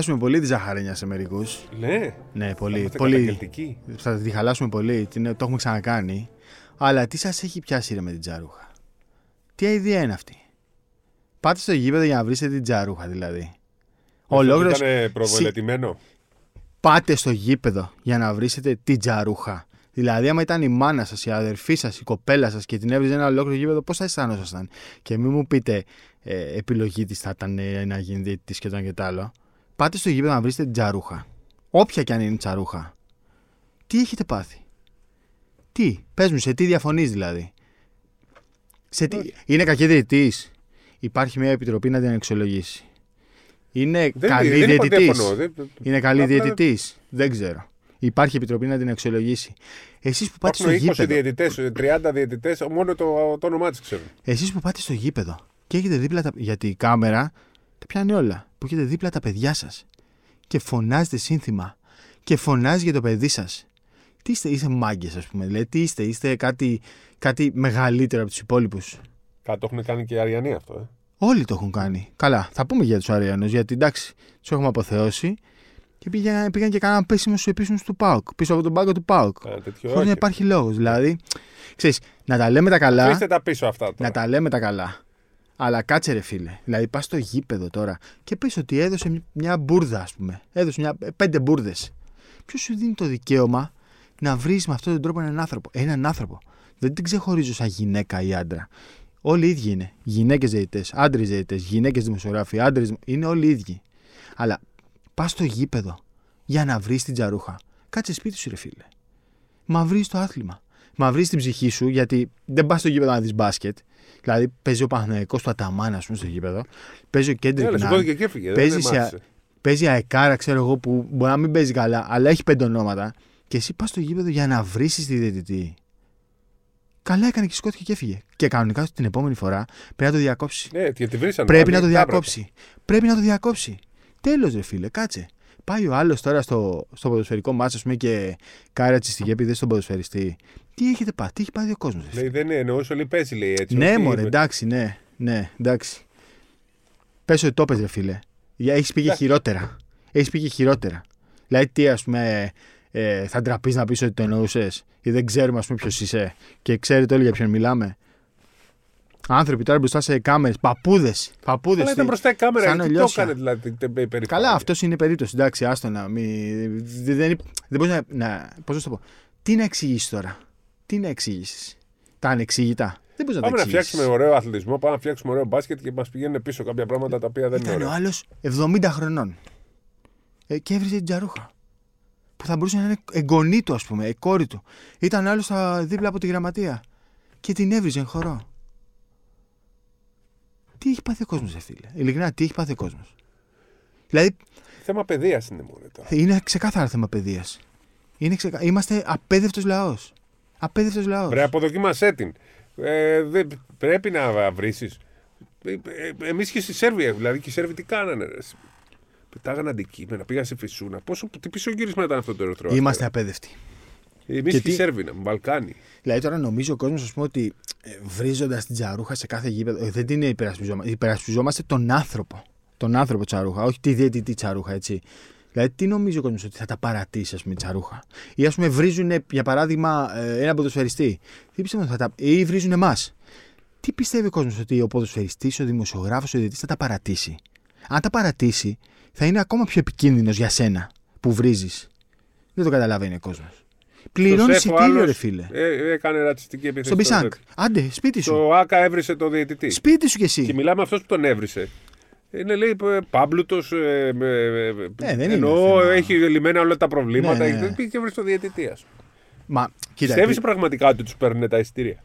χαλάσουμε πολύ τη ζαχαρένια σε μερικούς. Ναι. Ναι, πολύ. Είμαστε πολύ. καταγγελτικοί. Θα τη χαλάσουμε πολύ. την- Το έχουμε ξανακάνει. Αλλά τι σας έχει πιάσει ρε με την τζαρούχα; Τι ιδέα είναι αυτή; Πάτε στο γήπεδο για να βρείτε την τζαρούχα δηλαδή. Ολόκληρο. Ήταν προβολετημένο. Πάτε στο γήπεδο για να βρείτε την τζαρούχα. Δηλαδή, άμα ήταν η μάνα σας, η αδερφή σας, η κοπέλα σας και την έβριζε ένα ολόκληρο γήπεδο, πώς θα αισθάνοσασταν. Και μην μου πείτε ε, επιλογή της θα ήταν ε, να γίνει διαιτητή και το ένα και το άλλο. Πάτε στο γήπεδο να βρείτε την τζαρούχα. Όποια και αν είναι η τζαρούχα. Τι έχετε πάθει; Τι, πες μου, σε τι διαφωνείς δηλαδή; Σε τι... Είναι κακή διαιτητή. Υπάρχει μια επιτροπή να την αξιολογήσει. Είναι Δεν, καλή δεν είπα ότι διαιτητής. διαφωνώ. Δεν- Είναι καλή Απλά διαιτητής. Δεν ξέρω. Υπάρχει επιτροπή να την αξιολογήσει. Εσείς που πάτε στο Υπάρχουν 20 γήπεδο. διαιτητές, 30 διαιτητές, μόνο το, το όνομά τη ξέρουν. Εσείς που πάτε στο γήπεδο και έχετε δίπλα τα. Γιατί η κάμερα τα πιάνει όλα. Που έχετε δίπλα τα παιδιά σας και φωνάζετε σύνθημα και φωνάζει για το παιδί σας. Τι είστε, είστε μάγκες, ας πούμε. Δηλαδή, τι είστε, είστε κάτι, κάτι μεγαλύτερο από τους υπόλοιπους. Κάτι το έχουν κάνει και οι Αριανοί αυτό. Ε. Όλοι το έχουν κάνει. Καλά, θα πούμε για τους Αριανούς, γιατί εντάξει, τους έχουμε αποθεώσει και πήγαν, πήγαν και κάναν πέσιμο στους επίσημους του ΠΑΟΚ. Πίσω από τον πάγκο του ΠΑΟΚ. Κάνα τέτοιο. Χωρίς να όχι. υπάρχει λόγος. Δηλαδή, ξέρεις, να τα λέμε τα καλά. Αφήστε τα πίσω αυτά τώρα. Να τα λέμε τα καλά. Αλλά κάτσε ρε φίλε. Δηλαδή πας στο γήπεδο τώρα και πες ότι έδωσε μια μπουρδα, ας πούμε. Έδωσε μια, πέντε μπουρδες. Ποιος σου δίνει το δικαίωμα να βρεις με αυτόν τον τρόπο έναν άνθρωπο; Έναν άνθρωπο. Δεν την ξεχωρίζω σαν γυναίκα ή άντρα. Όλοι οι ίδιοι είναι. Γυναίκες διαιτητές, άντρες διαιτητές, γυναίκες δημοσιογράφοι, άντρες. Είναι όλοι οι ίδιοι. Αλλά πας στο γήπεδο για να βρεις την τζαρούχα. Κάτσε σπίτι σου, ρε φίλε. Μα βρεις το άθλημα. Μα βρεις την ψυχή σου, γιατί δεν πας στο γήπεδο να δεις μπάσκετ. Δηλαδή παίζει ο Παναγενικό του Αταμάνα, ας πούμε, στο γήπεδο. Παίζει ο Κέντρικ Ναι, αλλά Ναν. σηκώθηκε και έφυγε. Παίζει δεν σε- μάθησε. Παίζει αεκάρα, ξέρω εγώ, που μπορεί να μην παίζει καλά, αλλά έχει πέντε ονόματα. Και εσύ πας στο γήπεδο για να βρει τη διαιτητή. Καλά έκανε και σηκώθηκε και έφυγε. Και κανονικά την επόμενη φορά πρέπει να το διακόψει. Ναι, γιατί βρήσαν. Πρέπει να άλλοι, το τα διακόψει. Πρέπει να το διακόψει. Τέλος, ρε φίλε, κάτσε. Πάει ο άλλος τώρα στο, στο ποδοσφαιρικό μάτσο, ας πούμε, και κάρετσε στη γέπη, στον ποδοσφαιριστή. Τι έχετε πάθει, τι έχει πάθει ο κόσμος. έπρεπε. Λέει δεν είναι, εννοούσε όλοι παίζει, λέει έτσι. Ναι, όχι, μωρέ, με- εντάξει, ναι, ναι, εντάξει. Πες ότι το πες, ρε φίλε. Έχεις πει και Εντάξει. χειρότερα. Έχεις πει και χειρότερα. Δηλαδή, τι, ας πούμε, ε, θα ντραπείς να πεις ότι το εννοούσες ή δεν ξέρουμε, ας πούμε, ποιος είσαι και ξέρετε όλοι για ποιον μιλάμε. Άνθρωποι τώρα μπροστά σε κάμερες, παππούδες. Παππούδες. Αλλά ήταν μπροστά η κάμερα. σαν Τι το λιώσια. έκανε δηλαδή την την περίφημη. Καλά, αυτός είναι η περίπτωση. Εντάξει, άστο να μην. Δεν, δεν, δεν μπορείς να. να πώς να σου το πω. Τι να εξηγήσεις τώρα. Τι να εξηγήσεις. Τα ανεξήγητα. Δεν μπορείς να Πάμε τα να εξηγήσεις. φτιάξουμε ωραίο αθλητισμό, πάμε να φτιάξουμε ωραίο μπάσκετ και μας πηγαίνουν πίσω κάποια πράγματα τα οποία δεν είναι Ήταν ο ωραία. άλλος 70 χρονών. Ε, και έβριζε την τζαρούχα. Που θα μπορούσε να είναι εγγονή του, ας πούμε, ε, κόρη του. Ήταν άλλος δίπλα από τη γραμματεία. Και την έβριζε εν χορό. Τι έχει πάθει ο κόσμος, φίλε. Ειλικρινά, τι έχει πάθει ο κόσμος. Δηλαδή, Θέμα παιδείας είναι μόνο τώρα. είναι ξεκάθαρα θέμα παιδείας. Ξεκα... Είμαστε απέδευτος λαός. Απέδευτος λαός. Βρε, αποδοκίμασέ την. Ε, δεν- πρέπει να βρει. Εμείς και στη Σέρβια, δηλαδή και οι Σέρβοι τι κάνανε. Ρε. Πετάγανε αντικείμενα, πήγαν σε φυσούνα. Πόσο, τι πίσω γύρισμα ήταν αυτό το ερυθρό. Είμαστε απέδευτοι. Εμείς και και, τι- οι Σέρβοι, να Βαλκάνοι. Δηλαδή τώρα νομίζει ο κόσμος ότι ε, βρίζοντας την τσαρούχα σε κάθε γήπεδο. ε, δεν την υπερασπιζόμαστε. Υπερασπιζόμαστε τον άνθρωπο. Τον άνθρωπο τσαρούχα, όχι τη διαιτητή τσαρούχα, έτσι. Δηλαδή, τι νομίζει ο κόσμος ότι θα τα παρατήσει, ας πούμε, η τσαρούχα; Ή ας πούμε, βρίζουν, για παράδειγμα, ε, ένα ποδοσφαιριστή; Τι πιστεύω ότι θα τα. ή βρίζουν εμάς; Τι πιστεύει ο κόσμος ότι ο ποδοσφαιριστής, ο δημοσιογράφος, ο διαιτητής θα τα παρατήσει; Αν τα παρατήσει, θα είναι ακόμα πιο επικίνδυνος για σένα που βρίζεις. Δεν το καταλαβαίνει ο κόσμος. Πληρώνεις Στο ΣΕΦ ο εισιτήριο, άλλος, ρε φίλε. Ε, έκανε ρατσιστική επίθεση. Στον στο Μπισάνκ. τέτοιο. Άντε, σπίτι σου. Το Άκα έβρισε το διαιτητή. Σπίτι σου κι Και εσύ. μιλάμε αυτός που τον έβρισε. Είναι λέει πάμπλουτος. Ε, ε, ε, Ε, δεν είναι εννοώ θέμα. έχει λυμμένα όλα τα προβλήματα. Ναι, ναι. Δεν πήγε και έβρισε το διαιτητή. ας πούμε. Μα, κοίτα. Πιστεύεις επί- πραγματικά ότι τους παίρνουν τα εισιτήρια;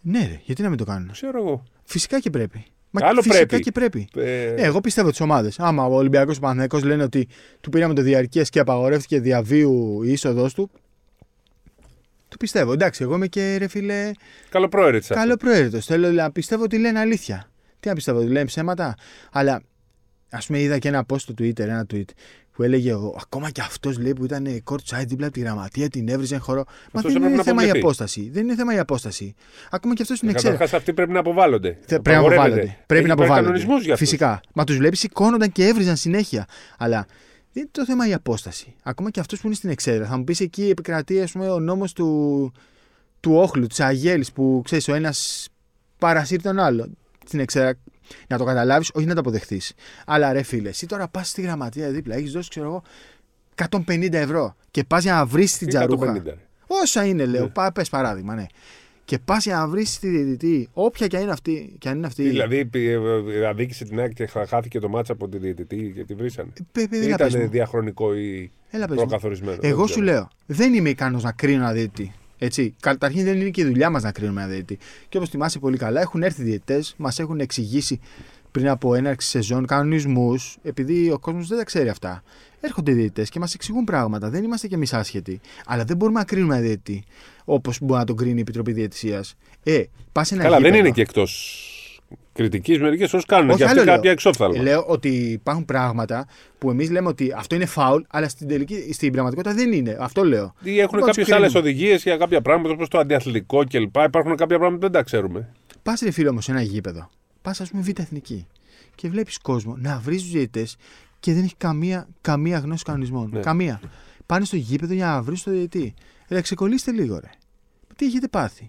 Ναι, ρε, γιατί να μην το κάνουν; Ξέρω εγώ. Φυσικά και πρέπει. Μα Άλλο φυσικά πρέπει. και πρέπει. Ε, Ε, εγώ πιστεύω τις ομάδες. Άμα ο Ολυμπιακός και ο Παναθηναϊκός λένε ότι του πήραμε το διαρκεία και απαγορεύτηκε διαβίου η είσοδος του. Του πιστεύω. Εντάξει, εγώ είμαι και ρε φίλε Καλοπρόαιρετης αυτός. καλό προαίρετο. Θέλω να πιστεύω ότι λένε αλήθεια. Τι να πιστεύω, ότι λένε ψέματα. Αλλά ας πούμε, είδα και ένα post στο Twitter, ένα tweet που έλεγε ο, ακόμα και αυτός λέει που ήταν courtside δίπλα από τη γραμματεία, την έβριζε εν χώρο. Μα Αυτός δεν έπρεπε είναι να θέμα η αποβληθεί. απόσταση. Δεν είναι θέμα η απόσταση. Ακόμα και αυτός είναι εξαίρετο. Καταρχάς αυτοί πρέπει να αποβάλλονται. Πρέπει να Απαγορεύεται. αποβάλλονται. Πρέπει Έχει να πάρει αποβάλλονται. κανονισμούς για αυτούς. Φυσικά. Μα τους βλέπεις σηκώνονταν και έβριζαν συνέχεια. Αλλά Δεν είναι το θέμα η απόσταση. Ακόμα και αυτός που είναι στην εξέδρα. Θα μου πεις εκεί επικρατεί ας πούμε, ο νόμος του, του όχλου, της αγέλης, που ξέρεις, ο ένας παρασύρει τον άλλο. Στην εξέδρα να το καταλάβεις, όχι να το αποδεχθείς. Αλλά ρε φίλε, εσύ τώρα πας στη γραμματεία δίπλα, έχεις δώσει, ξέρω εγώ, 150 ευρώ και πας για να βρεις την τζαρούχα. 150, ρε. Όσα είναι, λέω. Ναι. Πα, πες παράδειγμα, ναι. Και πας για να βρεις τη διαιτητή, όποια και αν είναι αυτή. Και αν είναι αυτή Δηλαδή πη- ε, αδίκησε την ΑΕΚ και χα- χάθηκε το μάτσα από τη διαιτητή και τη βρήσανε. Πε- πε- έλα, πες Ήταν μου. διαχρονικό ή Έλα, πες μου. προκαθορισμένο. Εγώ δεν σου ξέρω. λέω, δεν είμαι ικανός να κρίνω ένα διαιτητή. Έτσι. Καταρχήν δεν είναι και η δουλειά μας να κρίνουμε ένα διαιτητή. Και όπως θυμάσαι πολύ καλά, έχουν έρθει διαιτητές, μας έχουν εξηγήσει πριν από έναρξη σεζόν κανονισμούς, επειδή ο κόσμος δεν τα ξέρει αυτά. Έρχονται διαιτητές και μας εξηγούν πράγματα. Δεν είμαστε κι εμείς άσχετοι. Αλλά δεν μπορούμε να κρίνουμε ένα διαιτητή όπως μπορεί να τον κρίνει η Επιτροπή Διαιτησίας. Ε, πας σε ένα Καλά, δεν γήπεδο. είναι και εκτός κριτικής. Μερικές φορές κάνουν Όχι, και αυτοί άλλο λέω. κάποια εξόφθαλμα. Λέω ότι υπάρχουν πράγματα που εμείς λέμε ότι αυτό είναι φάουλ, αλλά στην, τελική, στην πραγματικότητα δεν είναι. Αυτό λέω. Ή έχουν Λοιπόν, κάποιες κρίνουμε; άλλες οδηγίες για κάποια πράγματα όπως το αντιαθλητικό κλπ. Υπάρχουν κάποια πράγματα που δεν τα ξέρουμε. Πας ρε φίλο όμως σε ένα γήπεδο. Πας, ας πούμε, β' εθνική. Και βλέπεις κόσμο να βρει τους διαιτητές και δεν έχει καμία, καμία γνώση κανονισμών. Ναι. Καμία. Πάνε στο γήπεδο για να βρεις το διαιτητή. Ρε, ξεκολλήστε λίγο, ρε. Τι έχετε πάθει;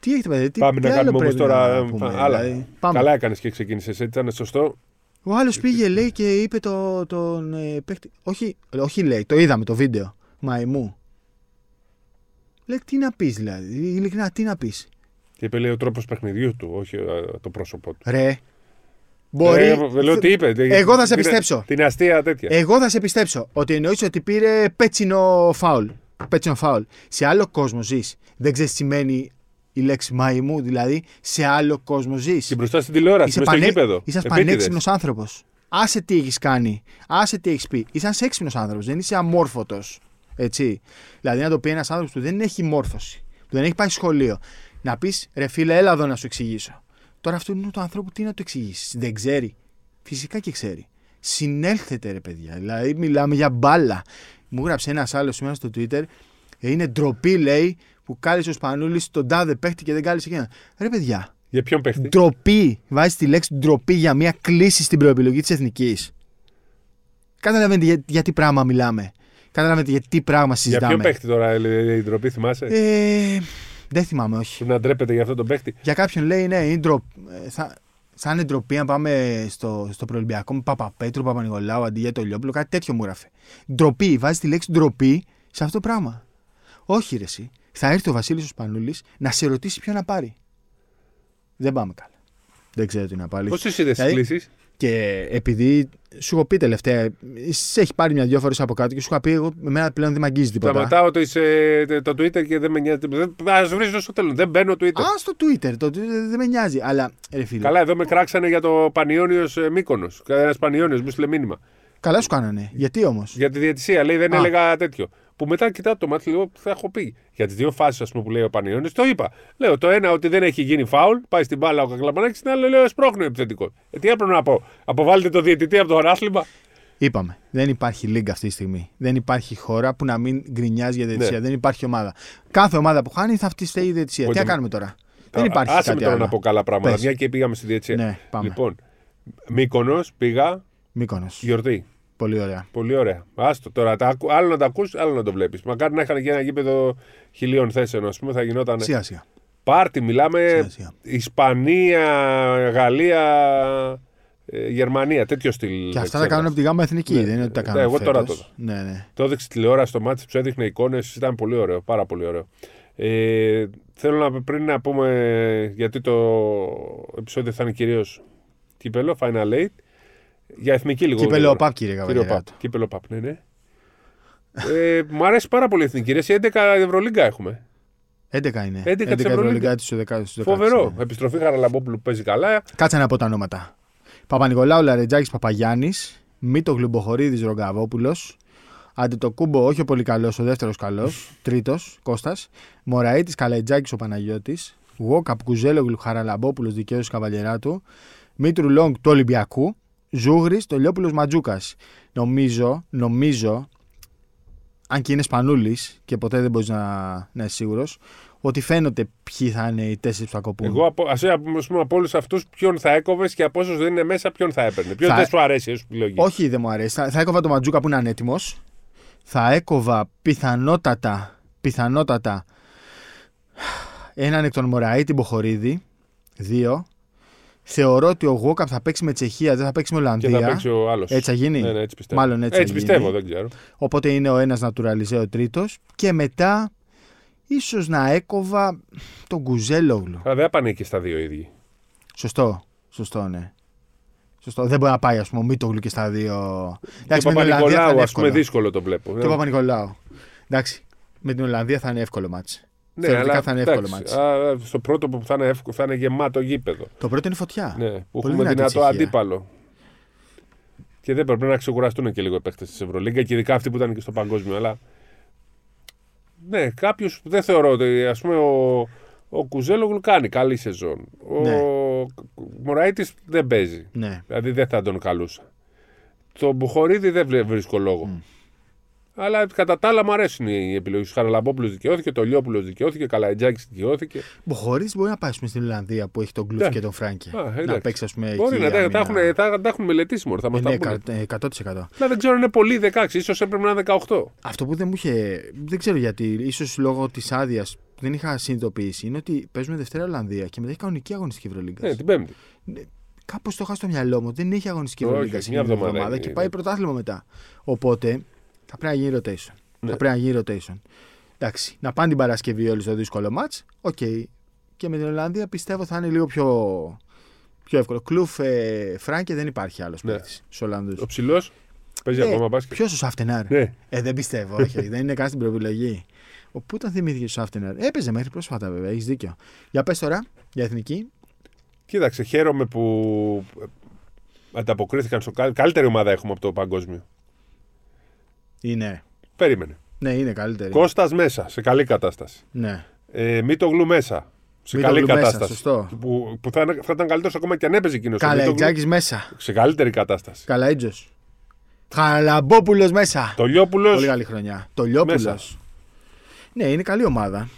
Τι έχετε πάθει; Τι, πάμε τι να άλλο κάνουμε όμως πρέπει τώρα να πούμε, άλλα. δηλαδή. Πάμε. Καλά έκανες και ξεκίνησες έτσι, ήταν σωστό. Ο άλλος πήγε, λέει, και είπε το, τον ε, παίκτη. Όχι, όχι, λέει, το είδαμε το βίντεο. Μαϊμού. Λέει, τι να πεις, δηλαδή. Ειλικρινά, τι να πεις. Και είπε λέει ο τρόπος παιχνιδιού του, όχι ε, το πρόσωπό του. Ρε. Μπορεί. Ε, λέω τι είπε. Εγώ θα σε Την- πιστέψω. Την αστεία τέτοια. Εγώ θα σε πιστέψω ότι εννοείς ότι πήρε πέτσινο φάουλ. Πέτσινο φάουλ. Σε άλλο κόσμο ζεις. Δεν ξέρεις τι σημαίνει η λέξη μαϊμού, δηλαδή σε άλλο κόσμο ζεις. Και μπροστά στην τηλεόραση, Είσαι, μέσα στο πανέ... γήπεδο. είσαι Επίτηδες. πανέξυπνος άνθρωπος. Άσε τι έχεις κάνει. Άσε τι έχεις πει. Είσαι ένας έξυπνος άνθρωπος. Δεν είσαι αμόρφωτος. Έτσι. Δηλαδή να το πει ένας άνθρωπος που δεν έχει μόρφωση, που δεν έχει πάει σχολείο, να πεις ρε φίλε, έλα εδώ να σου εξηγήσω. Τώρα αυτό είναι το ανθρώπου τι να το εξηγήσεις; Δεν ξέρει. Φυσικά και ξέρει. Συνέλθετε ρε παιδιά. Δηλαδή μιλάμε για μπάλα. Μου γράψε ένας άλλος σήμερα στο Twitter. «Ε, Είναι ντροπή, λέει, που κάλεσε ο Σπανούλης τον τάδε παίχτη και δεν κάλεσε εκείνα. Ρε παιδιά, Για ποιον παίχτη; ντροπή. Βάζει τη λέξη ντροπή για μια κλίση στην προεπιλογή της εθνικής. Καταλαβαίνετε για, για τι πράγμα μιλάμε. Καταλαβαίνετε για τι πράγμα Για συζητάμε. ποιον παίχτη τώρα ε, η ντροπή, θυμάσαι; Ε, δεν θυμάμαι, όχι. Που να ντρέπεται για αυτόν τον παίχτη. Για κάποιον λέει, ναι, είναι ντρο... ε, θα... θα είναι ντροπή αν πάμε στο, στο προελπιακό με Παπαπέτρου, Παπα-Νικολάου αντί για το Λιόπουλο. Κάτι τέτοιο μου έγραφε. Ντροπή. Βάζει τη λέξη ντροπή σε αυτό το πράγμα. Όχι, ρε, εσύ. Θα έρθει ο Βασίλης ο Σπανούλης να σε ρωτήσει ποιο να πάρει. Δεν πάμε καλά. Δεν ξέρω τι να πάρει. Πώς τι είδε τι Δηλαδή, κλήσεις; Και επειδή σου έχω πει τελευταία, σε έχει πάρει μια-δυο φορές από κάτω και σου είχα πει: Εγώ, εμένα πλέον δεν με αγγίζει τίποτα. Σταματάω το, είσαι- το Twitter και δεν με νοιάζει. Α βρει στο τέλος. Δεν μπαίνω Twitter. Α, στο Twitter. Το Twitter δεν με νοιάζει. Αλλά, ρε φίλε, Καλά, εδώ με κράξανε για το Πανιόνιος Μήκονο. Ένα Πανιόνιος μου στείλε μήνυμα. καλά σου κάνανε. Γιατί όμως; Για τη διαιτησία λέει δεν Α. έλεγα τέτοιο. Που μετά κοιτάω το μάτι, λέω θα έχω πει. Για τις δύο φάσεις που λέει ο Πανιόνιο, το είπα. Λέω το ένα ότι δεν έχει γίνει φάουλ, πάει στην μπάλα ο Κακλαμανάκης, την άλλη λέω εσπρώχνει επιθετικό. Ε, τι έπρεπε να πω. Αποβάλλετε το διαιτητή από το γράσλιμα. Είπαμε. Δεν υπάρχει λίγκα αυτή τη στιγμή. Δεν υπάρχει χώρα που να μην γκρινιάζει για διαιτησία. Ναι. Δεν υπάρχει ομάδα. Κάθε ομάδα που χάνει θα αυτή φταίει η διαιτησία. Οπότε Τι να με- κάνουμε τώρα; δεν υπάρχει Άσε με κάτι τώρα άλλο. να πω καλά πράγματα. Πες. Μια και πήγαμε στη διαιτησία. Ναι, πάμε. Λοιπόν, Μήκονο πήγα Μύκονος. γιορτή. Πολύ ωραία. Πολύ ωραία. Άστο τώρα. Τα, ακού- άλλο να τα ακούς, άλλο να το βλέπεις. Μακάρι να είχαν και ένα γήπεδο χιλίων θέσεων, ας πούμε, θα γινόταν. Σιγά σιγά. Πάρτι, μιλάμε. Σιγά, σιγά. Ισπανία, Γαλλία, ε, Γερμανία. Τέτοιο στυλ. Και αυτά τα εξέδρας. κάνουν από τη γάμα εθνική. Ναι. Δεν είναι ότι τα Ναι, κάνουν. εγώ τώρα φέτος. το Ναι, ναι. Το έδειξε τηλεόραση στο μάτι τους έδειχνε εικόνες. Ήταν πολύ ωραίο. Πάρα πολύ ωραίο. Ε, θέλω να πριν να πούμε γιατί το επεισόδιο θα είναι κυρίως κύπελο, Final Eight. Για εθνική λίγο. Κύπελο γρήγορα. ΠΑΠ, κύριε Κύριο Καβαλιέρα. Παπ. Κύπελο Παπ, ναι, ναι. ε, μου αρέσει πάρα πολύ η εθνική. Ρε, Εσύ 11 Ευρωλίγκα έχουμε. 11 είναι. 11 της Ευρωλίγκα. Ευρωλίγκα της στους 10 στους 16, Φοβερό. ναι. Επιστροφή Χαραλαμπόπουλου που παίζει καλά. Κάτσε να πω τα ονόματα. Παπα-Νικολάου Λαρετζάκης Παπαγιάννης. Μήτο Γλουμποχορίδη Ρογκαβόπουλος. Αντιτοκούμπο, όχι ο πολύ καλός, ο δεύτερος καλός. Τρίτος, Κώστας. Μωραήτης Καλετζάκη ο Παναγιώτης. Γουόκαπ Κουζέλογλου Χαραλαμπόπουλος δικαίωσης Καβαλιεράτου. Μήτρου Λόγκ του Ολυμπιακού. Ζούγρης Τολιόπουλος Ματζούκας. Νομίζω, νομίζω, αν και είναι σπανούλης και ποτέ δεν μπορείς να, να είσαι σίγουρος, ότι φαίνονται ποιοι θα είναι οι τέσσερις που θα κοπούν. Εγώ από, ας, ας πούμε, από όλους αυτούς ποιον θα έκοβες και από όσους δεν είναι μέσα ποιον θα έπαιρνε. Ποιον Θα- δεν σου αρέσει, ίσω επιλογή. Όχι, δεν μου αρέσει. Θα, θα έκοβα το Ματζούκα που είναι ανέτοιμος. Θα έκοβα πιθανότατα, πιθανότατα έναν εκ των Μωραή, την Μποχορίδη. Δύο. Θεωρώ ότι ο Γόκαπ θα παίξει με Τσεχία, δεν θα παίξει με Και Ολλανδία. θα παίξει ο άλλος. Έτσι θα γίνει. Ναι, ναι, έτσι πιστεύω. Μάλλον έτσι θα γίνει. πιστεύω, δεν ξέρω. Οπότε είναι ο ένας Νατουραλιζέ ο τρίτος. Και μετά, ίσως να έκοβα τον Κουζέλογλου. Αλλά δεν θα πάνε και στα δύο ίδιοι. Σωστό. Σωστό, ναι. Σωστό. Δεν μπορεί να πάει, ας πούμε, ο Μίτογλου και στα δύο. Και Εντάξει, με την Ολλανδία θα Παπα-Νικολάου, είναι ας πούμε, εύκολο. δύσκολο το βλέπω. Και ο Παπα-Νικολάου. Εντάξει. Με την Ολλανδία θα είναι εύκολο μάτς. Ναι, Θεωρητικά αλλά θα είναι εύκολο εντάξει, μάτς. α, στο πρώτο που θα είναι, εύκολο, θα είναι γεμάτο γήπεδο. Το πρώτο είναι φωτιά. Ναι, που Πολύ έχουμε δυνατή δυνατό Τσεχία. αντίπαλο. Και δεν πρέπει να ξεκουραστούν και λίγο οι παίχτε της Ευρωλίγκα και ειδικά αυτοί που ήταν και στο παγκόσμιο. Αλλά ναι, κάποιος δεν θεωρώ ότι ας πούμε ο, ο Κουζέλογλου κάνει καλή σεζόν. Ο Ναι. Μωραήτης δεν παίζει. Ναι. Δηλαδή δεν θα τον καλούσα. Το Μπουχορίδη δεν βλέ- βρίσκω λόγο. Αλλά κατά τα άλλα μου αρέσουν οι επιλογές. Ο Χαραλαμπόπουλος δικαιώθηκε, το Λιόπουλο δικαιώθηκε, ο Καλαϊτζάκης δικαιώθηκε. Χωρίς μπορεί να πάει ας πούμε, στην Ολλανδία που έχει τον Κλουφ Ναι. και τον Φράγκε. Α, εντάξει. να παίξει, ας πούμε. Μπορεί εκεί να τα, άμυνα. τα, έχουν, τα, τα έχουν μελετήσει μόνο. Θα μας Ε, τα ναι, πούνε. κα- ε, 100%. Αλλά δεν ξέρω αν είναι πολύ 16, ίσως έπρεπε να είναι 18. Αυτό που δεν μου είχε. Δεν ξέρω γιατί, ίσως λόγω της άδειας που δεν είχα συνειδητοποιήσει, είναι ότι παίζουμε Δευτέρα Ολλανδία και μετά έχει κανονική αγωνιστική Ευρωλίγκα. Ναι, την Πέμπτη. Κάπως το είχα στο μυαλό μου. Δεν έχει αγωνιστική Όχι, Ευρωλίγκα όχι, εκείνη μια την εβδομάδα εβδομάδα είναι, και είναι. πάει πρωτάθλημα μετά. Οπότε θα πρέπει να γίνει rotation. Ναι. Θα πρέπει να γίνει rotation. Εντάξει, να πάνε την Παρασκευή όλοι στο δύσκολο ματς. Οκ. Και με την Ολλανδία πιστεύω θα είναι λίγο πιο, πιο εύκολο. Κλουφ, ε, Φράγκε δεν υπάρχει άλλος Ναι. παίκτης στους Ολλανδούς. Ο ψηλός παίζει ακόμα μπάσκετ. Ποιος ο Σάφτεναρ. Ναι. Ε, δεν πιστεύω, όχι, όχι, δεν είναι καν στην προεπιλογή. Ο πού τον θυμήθηκε ο Σάφτεναρ. Έπαιζε μέχρι πρόσφατα, βέβαια, έχεις δίκιο. Για πες τώρα, για εθνική. Κοίταξε, χαίρομαι που ε, ανταποκρίθηκαν στο καλύτερη, καλύτερη ομάδα έχουμε από το παγκόσμιο. Είναι. Περίμενε. Ναι, είναι καλύτερη. Κώστας μέσα, σε καλή κατάσταση. Ναι. Ε, Μήτογλου μέσα, σε Μήτογλου καλή μέσα, κατάσταση. σωστό. Που, που θα, είναι- θα ήταν καλύτερος ακόμα και αν έπαιζε εκείνος. Καλαϊτζάκη μέσα. Σε καλύτερη κατάσταση. Καλαίτζο. Χαλαμπόπουλο μέσα. Το Λιόπουλο. Πολύ καλή χρονιά. Το Λιόπουλο. Μέσα. Ναι, είναι καλή ομάδα.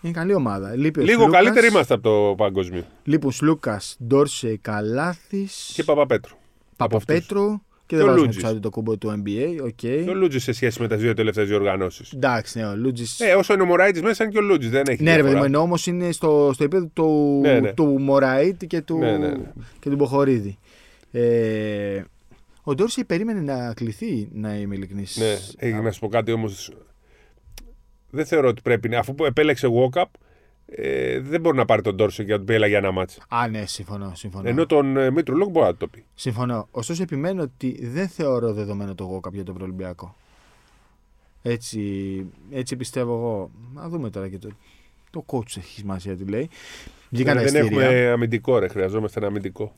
Είναι καλή ομάδα. Λείπει ο Λίγο Σλούκας, καλύτεροι είμαστε από το παγκόσμιο. Λείπουν Σλούκας, Ντόρσε, Καλάθης, Και Παπαπέτρου. από αυτούς. Παπαπέτρου και Και ο δεν βάζουμε Λούτζης. του το κούμπο του NBA. Οκ. Και ο Λούτζης σε σχέση με τι δύο τελευταίες διοργανώσεις. Εντάξει, ναι, ο Λούτζη. Ε, όσο είναι ο Μωράητης μέσα, είναι και ο Λούτζης. Δεν έχει Ναι, ρε παιδί διαφορά. μου, ενώ όμως είναι στο, στο επίπεδο του, Ναι, ναι. του Μωραήτη και του, Ναι, ναι, ναι. και του Μποχορίδη. Ε, ο Ντόρση περίμενε να κληθεί, να είμαι ειλικρινής. Ναι, ε, να σου πω κάτι όμως. Δεν θεωρώ ότι πρέπει να. Αφού επέλεξε walk-up, ε, δεν μπορεί να πάρει τον Τόρσο για να τον πει έλα για ένα μάτσο. Α, ναι, συμφωνώ. συμφωνώ. Ενώ τον ε, Μήτρο Λόγκ μπορεί να το πει. Συμφωνώ. Ωστόσο, επιμένω ότι δεν θεωρώ δεδομένο το Γόκαπ για τον Προολυμπιακό. Έτσι, έτσι πιστεύω εγώ. Να δούμε τώρα και το, το coach έχει σημασία τι λέει. Βγήκαν τα Ε, δεν ειστήρια. έχουμε αμυντικό, ρε. Χρειαζόμαστε ένα αμυντικό.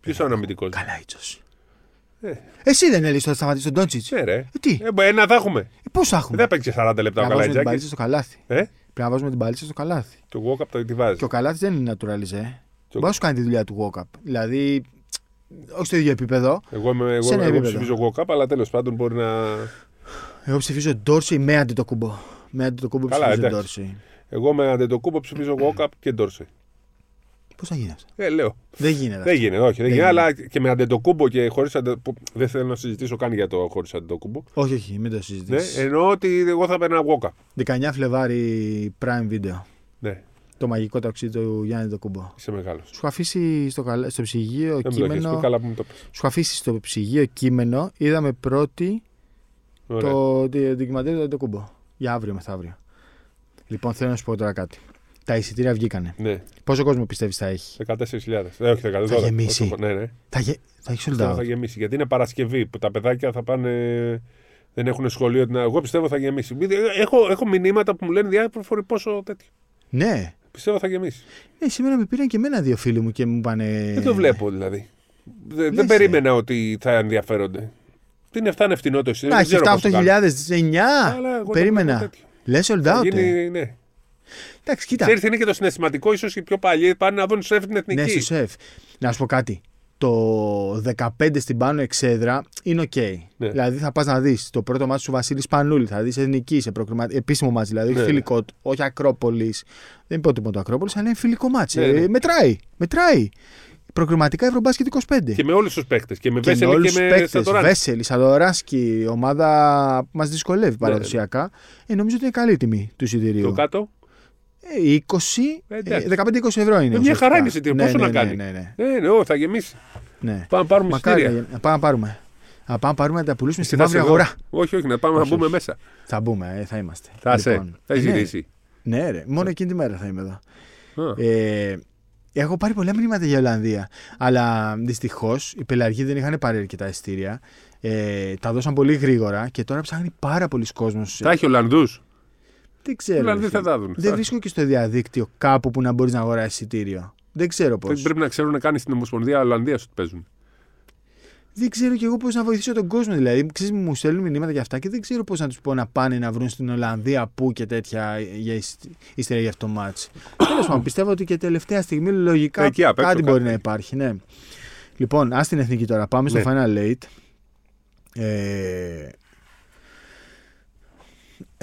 Ποιος είναι ο αμυντικός; Καλά, ίτσος. Ε. Εσύ δεν έλεγε ότι θα σταματήσεις τον Ντόντσιτ. Ναι, ρε. Ε, τι, Ε, μπο- ένα θα έχουμε. πώς θα έχουμε; Δεν θα παίξει 40 λεπτά ο Πρέπει να βάζουμε την Καλατζάκη. παλίτσα στο καλάθι. Ε, Πρέπει να βάζουμε την παλίτσα στο καλάθι. το walk-up το τι βάζεις. Και ο καλάθις δεν είναι naturalize. Το- Μπορεί να σου κάνει τη δουλειά του Γόκαπ. Δηλαδή, όχι στο ίδιο επίπεδο. Εγώ, είμαι, εγώ, Σε ένα εγώ επίπεδο. ψηφίζω walk-up, αλλά τέλος πάντων μπορεί να. Εγώ ψηφίζω Ντόρσι με αντιτοκούμπο. Με αντιτοκούμπο Καλά, ψηφίζω εντάξει. Ντόρσι. Εγώ με αντετοκούπο ψηφίζω walk-up και Ντόρσεϊ. Πώς θα γίνεις αυτό; Ε, λέω. Δεν γίνεται. Δεν γίνεται, όχι. Δεν Δεν γίνεται, γίνεται. αλλά και με αντετοκούμπο και χωρίς αντετοκούμπο. Δεν θέλω να συζητήσω καν για το χωρίς αντετοκούμπο. Όχι, όχι, μην το Ναι, συζητήσει. εννοώ ότι εγώ θα παίρνα walk-up. 19 Φλεβάρι Prime Video. Ναι, Το μαγικό ταξίδι του Γιάννη Τοκούμπο. είσαι μεγάλος. Σου έχω αφήσει στο, καλα- στο ψυγείο Δεν μου το έχεις κείμενο. πει, καλά που μου το πες. Σου έχω αφήσει στο ψυγείο κείμενο. Είδαμε πρώτη Ωραία. το δι- ντοκιμαντέρ του Τοκούμπο. Για αύριο μεθαύριο. Λοιπόν, θέλω να σου πω τώρα κάτι. Τα εισιτήρια βγήκανε. Ναι, Πόσο κόσμο πιστεύεις θα έχει; 14.000. Ε, όχι, 10, Θα γεμίσει. όσο- Ναι, ναι. Θα, γε... θα έχεις sold Πιστεύω θα out. γεμίσει. Γιατί είναι Παρασκευή που τα παιδάκια θα πάνε. Δεν έχουν σχολείο. την- Εγώ πιστεύω θα γεμίσει. Έχω, έχω μηνύματα που μου λένε διάφοροι πόσο τέτοιο. Ναι. Πιστεύω θα γεμίσει. ναι, σήμερα με πήραν και εμένα δύο φίλοι μου και μου πάνε. Δεν το βλέπω δηλαδή. Δεν, δεν Λες, περίμενα ότι θα ενδιαφέρονται. Τι είναι, φτάνε φτηνό το εισιτήριο; Να δεν έχεις ξέρω πώς το κάνουν. 7-8.000, 9. Αλλά εγώ το Περίμενα. βλέπω τέτοιο. Λες sold Θα out. ε. γίνει, ναι. Εντάξει, κοίτα. Ξέρεις, είναι και το συναισθηματικό, ίσως οι πιο παλιοί πάνε να δουν σεφ την εθνική. Ναι, στο σεφ. Να σου πω κάτι. το 15 στην πάνω εξέδρα είναι οκ. Ναι. Δηλαδή θα πας να δεις το πρώτο ματς του Βασίλη Σπανούλη, θα δεις εθνική, σε προκριμα... επίσημο ματς, δηλαδή Ναι. φιλικό, όχι Ακρόπολης. Δεν είπα τίποτα Ακρόπολης, αλλά είναι φιλικό ματς. Ναι, ναι. μετράει. Μετράει. Προκριματικά Ευρωμπάσκετ 25. Και με όλους τους παίκτες. Και με Και με Βέσελη όλους και τους με παίκτες. Σατοράνσκι. Βέσελη, Σατοράνσκι, ομάδα που μας δυσκολεύει Ναι, παραδοσιακά. Ε, νομίζω ότι είναι καλή τιμή του εισιτηρίου. Το κάτω. Ε, 20, Ε, ε, εντάξει. 15-20 ευρώ είναι. Ε, μια χαρά είναι ουσιαστικά. εισιτήριο. Πόσο ναι, να ναι, κάνει; Ναι, ναι, Ε, ναι, ω, θα γεμίσει. ναι. Πάμε να πάρουμε Μακάρι εισιτήρια. να, να πάμε να πάρουμε. Να πάμε να πάρουμε να τα πουλήσουμε στη Εσύ θα μαύρη είσαι αγορά. εδώ. Όχι, όχι, να πάμε να Όχι, μπούμε όχι. μέσα. Θα μπούμε, ε, θα είμαστε. Θα είσαι. Λοιπόν, Θα ε, έχει ναι, ζητήσει. ναι, ρε, μόνο εκείνη τη μέρα θα είμαι εδώ. Α. Ε, έχω πάρει πολλά μηνύματα για Ολλανδία. Αλλά δυστυχώς οι πελαργοί δεν είχαν πάρει αρκετά εισιτήρια. Ε, τα δώσαν πολύ γρήγορα και τώρα ψάχνει πάρα πολλοί κόσμος. Θα έχει Ολλανδούς. Δεν Οι ξέρω. Ολλανδοί ρε θα φίλε. τα δουν. Δεν Θα- βρίσκω και στο διαδίκτυο κάπου που να μπορείς να αγοράσεις εισιτήριο. Δεν ξέρω πώς. Δεν πρέπει να ξέρουν να κάνεις στην Ομοσπονδία Ολλανδίας ότι παίζουν. Δεν ξέρω κι εγώ πώς να βοηθήσω τον κόσμο. Δηλαδή, ξέρεις, μου στέλνουν μηνύματα για αυτά και δεν ξέρω πώς να τους πω να πάνε να βρουν στην Ολλανδία πού και τέτοια για εισ- ύστερα για αυτό το μάτς. Τέλος πάντων, πιστεύω ότι και τελευταία στιγμή λογικά Εκεί απ' έξω κάτι μπορεί κάτι. να υπάρχει. Ναι. Λοιπόν, ας την εθνική τώρα. Πάμε στο Ναι. Final Eight. Ε...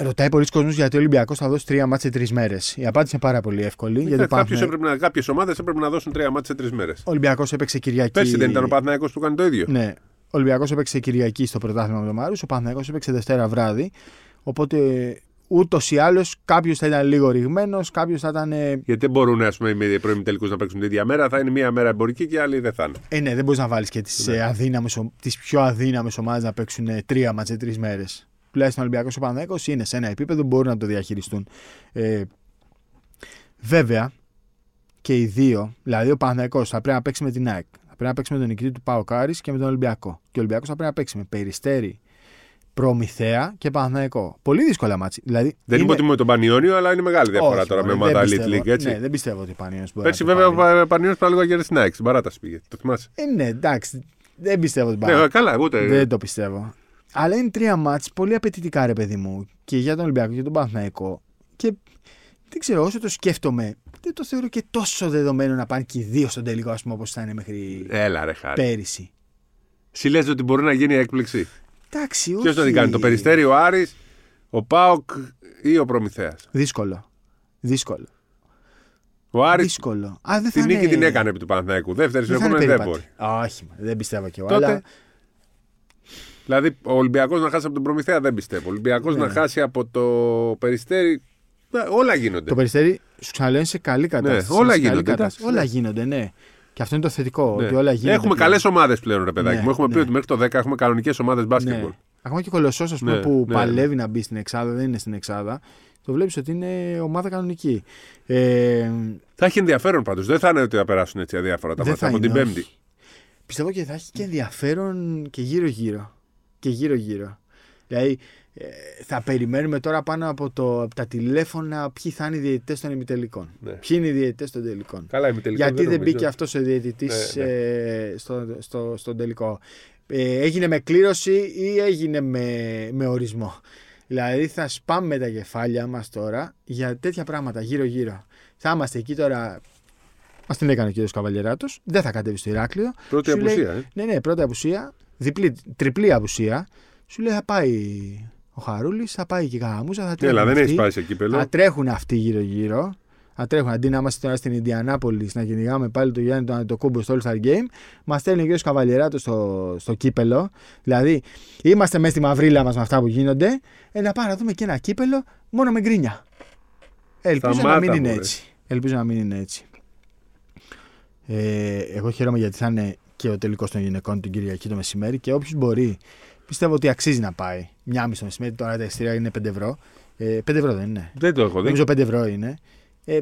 Ρωτάει πολλοί κόσμος γιατί ο Ολυμπιακός θα δώσει τρία μάτσε σε τρεις μέρες. Η απάντηση είναι πάρα πολύ εύκολη. γιατί Κάποιες υπάρχουν... ομάδες έπρεπε να δώσουν τρία μάτια σε τρεις μέρες. Ο Ολυμπιακός έπαιξε Κυριακή. Πέρσι δεν ήταν ο Παναθηναϊκός που κάνει το ίδιο. Ναι. Ο Ολυμπιακός έπαιξε Κυριακή στο πρωτάθλημα με τον Μάρου. Ο Παναθηναϊκός έπαιξε Δευτέρα βράδυ. Οπότε ούτως ή άλλως κάποιος θα ήταν λίγο ρηγμένος, κάποιος θα ήταν. Ε, Γιατί δεν μπορούν ας πούμε, οι πρώιμοι τελικούς να παίξουν την ίδια μέρα. Θα είναι μία μέρα εμπορική και η άλλη δεν θα είναι. ε, ναι, δεν μπορείς να βάλεις και τις Ναι. τις πιο αδύναμες ομάδες να παίξουν ε, τρία ματς σε τρεις μέρες. Τουλάχιστον ο Ολυμπιακός ο Παναθηναϊκός είναι σε ένα επίπεδο που μπορούν να το διαχειριστούν. Ε, βέβαια και οι δύο, δηλαδή ο Παναθηναϊκός θα πρέπει να παίξει με την ΑΕΚ, θα πρέπει να παίξει με τον νικητή του ΠΑΟΚ-Άρη και με τον Ολυμπιακό. Και ο Ολυμπιακός θα πρέπει να παίξει με Περιστέρι, Προμηθέα και Παναθηναϊκό. Πολύ δύσκολα ματς. Δηλαδή, Δεν είναι ότι με τον Πανιόνιο, αλλά είναι μεγάλη διαφορά Όχι, τώρα με μωρέ, ομάδα δεν Elite πιστεύω. League. Έτσι. Ναι, δεν πιστεύω ότι ο Πανιόνιος μπορεί Πέρσι να το βέβαια πάρει. ο Πανιόνιος πήγε λίγο για την ΑΕΚ. Στην παράταση πήγε. Το θυμάσαι; Ε, ναι, εντάξει. Δεν πιστεύω ότι πάει. Ναι, καλά, ούτε. Δεν το πιστεύω. Αλλά είναι τρία μάτς πολύ απαιτητικά, ρε παιδί μου. Και για τον Ολυμπιακό και για τον Παναθηναϊκό. Και δεν ξέρω, όσο το σκέφτομαι, δεν το θεωρώ και τόσο δεδομένο να πάνε και οι δύο στον τελικό, ας πούμε, όπως ήταν μέχρι Έλα, ρε χάρη. πέρυσι. Εσύ λες ότι μπορεί να γίνει έκπληξη. Εντάξει, όχι. Ποιος θα την κάνει, το Περιστέρι, ο Άρης, ο Πάοκ ή ο Προμηθέας; Δύσκολο. Δύσκολο. Ο Άρης Δύσκολο. Α, δεν θα την νίκη είναι... την έκανε επί του Παναθηναϊκού. Δεύτερη Δεν θα είναι συνεχόμενη δεν περίπατη. μπορεί. Όχι, μα, δεν πιστεύω κι εγώ. Τότε, Αλλά Δηλαδή, ο Ολυμπιακός να χάσει από τον Προμηθέα δεν πιστεύω. Ο Ολυμπιακός Ναι. να χάσει από το Περιστέρι. ε, Όλα γίνονται. το περιστέρι, σου ξαναλέω, είναι σε καλή κατάσταση. Ναι, όλα Είναι σε καλή γίνονται, κατάσταση. εντάξει, Όλα ναι. γίνονται, ναι. Και αυτό είναι το θετικό. Ναι. Ότι όλα γίνονται. Έχουμε πλέον. καλές ομάδες πλέον, ρε παιδάκι Ναι, μου. Έχουμε πει ναι. ότι μέχρι το 10 έχουμε κανονικές ομάδες μπάσκετμπολ. Ναι. Ακόμα και ο Κολοσσός, ας πούμε, Ναι, που ναι, παλεύει να μπει στην Εξάδα, δεν είναι στην Εξάδα. Το βλέπεις ότι είναι ομάδα κανονική. Ε, Θα έχει ενδιαφέρον πάντως. Δεν θα είναι ότι θα περάσουν έτσι αδιάφορα τα Δεν μάτια θα από την είναι, Πέμπτη. πιστεύω και θα έχει και ενδιαφέρον και γύρω-γύρω. Και γύρω-γύρω. Δηλαδή, ε, θα περιμένουμε τώρα πάνω από, το, από τα τηλέφωνα ποιοι θα είναι οι διαιτητές των ημιτελικών. Ναι. Ποιοι είναι οι διαιτητές των τελικών. Καλά, είμαι τελικό. Γιατί δεν, μπήκε αυτός ο διαιτητής Ναι, ναι. ε, στο, στο, στον τελικό. Ε, έγινε με κλήρωση ή έγινε με, με ορισμό; Δηλαδή θα σπάμε τα κεφάλια μας τώρα για τέτοια πράγματα γύρω-γύρω. Θα είμαστε εκεί τώρα. Μας την έκανε ο κύριος Καβαλιεράτος. Δεν θα κατέβει στο Ηράκλειο. Πρώτη Σου λέει- απουσία. Ε. Ναι, ναι, πρώτη απουσία. Διπλή, τριπλή απουσία. Σου λέει θα πάει ο Χαρούλης, θα πάει και η Γαμούζα. Θα τρέχουν Έλα, δεν έχει αυτοί. πάει σε κύπελο. Θα τρέχουν αυτοί γύρω-γύρω. Θα τρέχουν αντί να είμαστε τώρα στην Ιντιανάπολη να κυνηγάμε πάλι το Γιάννη τον Αντιτοκούμπο στο All Star Game. Μας στέλνει ο κύριο Καβαλιεράτο στο, στο κύπελο. Δηλαδή, είμαστε μέσα στη μαυρίλα μας με αυτά που γίνονται. Ε, να πάμε να δούμε και ένα κύπελο μόνο με γκρίνια. Ελπίζω να Σταμάτα, μην είναι μωρέ. έτσι. Ελπίζω να μην είναι έτσι. Ε, εγώ χαίρομαι γιατί θα είναι και ο τελικός των γυναικών την Κυριακή το μεσημέρι και όποιος μπορεί. Πιστεύω ότι αξίζει να πάει. Μια μισή το μεσημέρι, τώρα τα εισιτήρια είναι 5 ευρώ. Ε, 5 ευρώ δεν είναι. Δεν το έχω δει. Νομίζω 5 ευρώ είναι. Ε,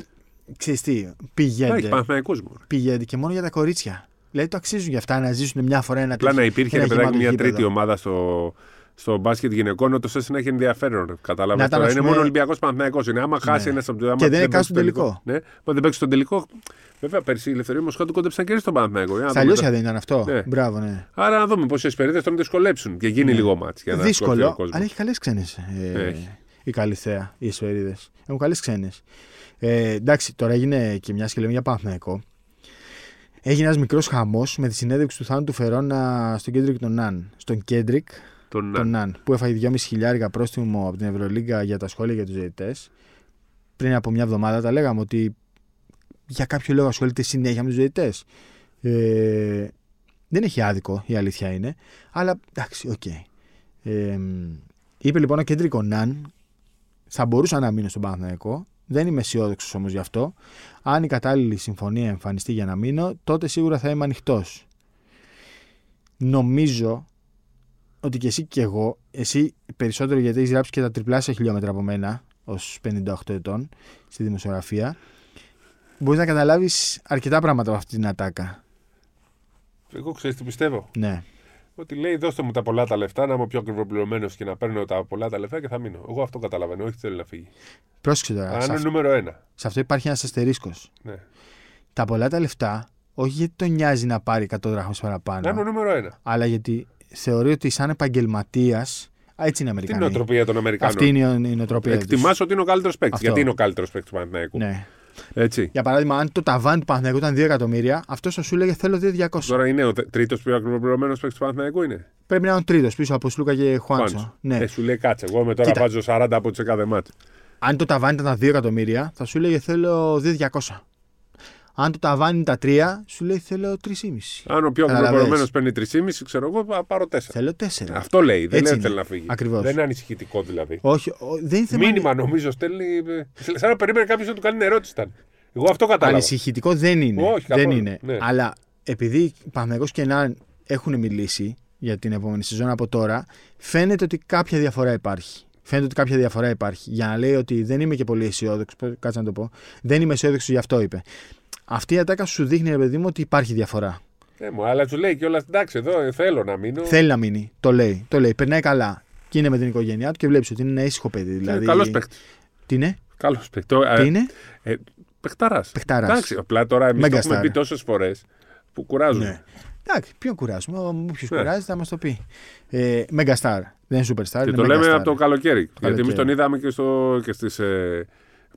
ξέρεις τι, Θα έχει πηγαίνετε, Παναθηναϊκούς μου. πηγαίνετε και μόνο για τα κορίτσια. Δηλαδή το αξίζουν για αυτά να ζήσουν μια φορά ένα Απλά να τέτοιο- υπήρχε ένα ρε παιδάκι γεμάτο μια γήπεδο. τρίτη ομάδα στο, στο μπάσκετ γυναικών, ούτω ώστε να έχει ενδιαφέρον. Κατάλαβες Να ήταν, τώρα. ας Είναι πούμε- μόνο Ολυμπιακός Παναθυναϊκό. Είναι άμα χάσει Ναι. ένας από του άμα Και δεν είναι καν παίξει στον τελικό. Ναι, μα δεν παίξει στον τελικό. Βέβαια, πέρσι η Ελευθερία Μοσχάτου κόντεψαν και στον Παναθυναϊκό. Για να Στα δούμε Λιώσια τα- δεν ήταν αυτό. Ναι. Μπράβο, ναι. Άρα να δούμε πόσε περίδε τον δυσκολέψουν και γίνει Ναι. λίγο μάτς για να σκοτώσει ο Δύσκολο, κόσμος. αλλά έχει καλές ξένες. Ε, Έχει. η Καλυθέα, οι Εσφαιρίδε. Έχουν καλές ξένες. Ε, εντάξει, τώρα έγινε και μιας και λέμε για Παναθηναϊκό. Έγινε ένας μικρός χαμός με τη συνέντευξη του Θάνου του Φερόνα στον Κέντρικ τον Ναν. Στον Κέντρικ Τον, τον Ναν, που έφαγε 2,5 χιλιάρικα πρόστιμο από την Ευρωλίγκα για τα σχόλια για τους διαιτητές. Πριν από μια εβδομάδα τα λέγαμε ότι για κάποιο λόγο ασχολείται συνέχεια με τους διαιτητές. Ε, δεν έχει άδικο, η αλήθεια είναι. Αλλά εντάξει, οκ. Ε, είπε λοιπόν ο Κέντρικ ο Ναν, θα μπορούσα να μείνω στον Παναθηναϊκό. Δεν είμαι αισιόδοξος όμως γι' αυτό. Αν η κατάλληλη συμφωνία εμφανιστεί για να μείνω, τότε σίγουρα θα είμαι ανοιχτός. Νομίζω ότι και εσύ και εγώ, εσύ περισσότερο γιατί έχεις γράψει και τα τριπλάσια χιλιόμετρα από μένα, ως 58 ετών, στη δημοσιογραφία, μπορείς να καταλάβεις αρκετά πράγματα από αυτή την ατάκα. Εγώ ξέρεις τι πιστεύω; Ναι. Ότι λέει δώστε μου τα πολλά τα λεφτά, να είμαι πιο ακριβοπληρωμένο και να παίρνω τα πολλά τα λεφτά και θα μείνω. Εγώ αυτό καταλαβαίνω, όχι θέλει να φύγει. Πρόσεξε τώρα. Αν Σε, είναι αυ- νούμερο ένα. σε αυτό υπάρχει ένας αστερίσκος. Ναι. Τα πολλά τα λεφτά, όχι γιατί τον νοιάζει να πάρει 100 δράχμες παραπάνω, Να είναι ο νούμερο ένα. αλλά γιατί θεωρεί ότι σαν επαγγελματίας. Έτσι είναι οι Τι είναι η Αμερικανοί. νοοτροπία των Αμερικανών. Αυτή είναι η- η νοοτροπία τους. Εκτιμάς ότι είναι ο καλύτερος παίκτης. Αυτό. Γιατί είναι ο καλύτερος παίκτης του Παναθηναϊκού. Ναι. Έτσι. Για παράδειγμα, αν το ταβάνι του Παναθηναϊκού ήταν 2 εκατομμύρια, αυτός θα σου λέγε θέλω 2.200. Τώρα είναι ο τρίτος πιο ακριβοπληρωμένο παίκτης του Παναθηναϊκού είναι. Πρέπει να είναι ο τρίτος πίσω από Σλούκα και Χουάντσο. Πάντως. Ναι. Ε, σου λέει κάτσε. Εγώ με τώρα Κοίτα. βάζω 40 από τι κάθε μάτς. Αν το ταβάνι ήταν 2 εκατομμύρια, θα σου λέγε θέλω 2.200. Αν το ταβάνι είναι τα 3, σου λέει θέλω 3,5. Αν ο πιο Καταλαβαίνεις. ακριβοπληρωμένο παίρνει 3,5, ξέρω εγώ, θα πάρω 4. Θέλω 4. Αυτό λέει. Δεν Έτσι λέει ότι είναι. θέλει να φύγει. Ακριβώς. Δεν είναι ανησυχητικό δηλαδή. Όχι, ο- δεν είναι θέμα. Μήνυμα νομίζω στέλνει. ε, Σαν να περίμενε κάποιος να του κάνει ερώτηση ήταν. Εγώ αυτό κατάλαβα. Ανησυχητικό δεν είναι. Όχι, δεν καθόλου. είναι. Ναι. Αλλά επειδή Παναγιώ και Ναν έχουν μιλήσει για την επόμενη σεζόν από τώρα, φαίνεται ότι κάποια διαφορά υπάρχει. Φαίνεται ότι κάποια διαφορά υπάρχει. Για να λέει ότι δεν είμαι και πολύ αισιόδοξο, κάτσε να το πω. Δεν είμαι αισιόδοξο γι' αυτό είπε. Αυτή η ατάκα σου δείχνει, ρε παιδί μου, ότι υπάρχει διαφορά. Ε, μου, αλλά του λέει κιόλας εντάξει, εδώ ε, θέλω να μείνω. Θέλει να μείνει. Το λέει. Το λέει. Περνάει καλά. Και είναι με την οικογένειά του και βλέπεις ότι είναι ένα ήσυχο παιδί. Δηλαδή... Καλός παίκτη. Τι είναι, Καλός παίκτη. τι είναι; Ε, Παιχταράς. Παιχταράς. Εντάξει, απλά τώρα εμείς το Μέγα έχουμε στάρ. πει τόσες φορές που κουράζουν. Ναι. Εντάξει, ποιον κουράζουμε; Όποιος Ναι. κουράζεται θα μα το πει. Ε, Megastar. Δεν είναι superstar. Και είναι το λέμε megastar. από το καλοκαίρι. Γιατί εμείς καλοκαίρι. τον είδαμε και, στο, και στις, ε,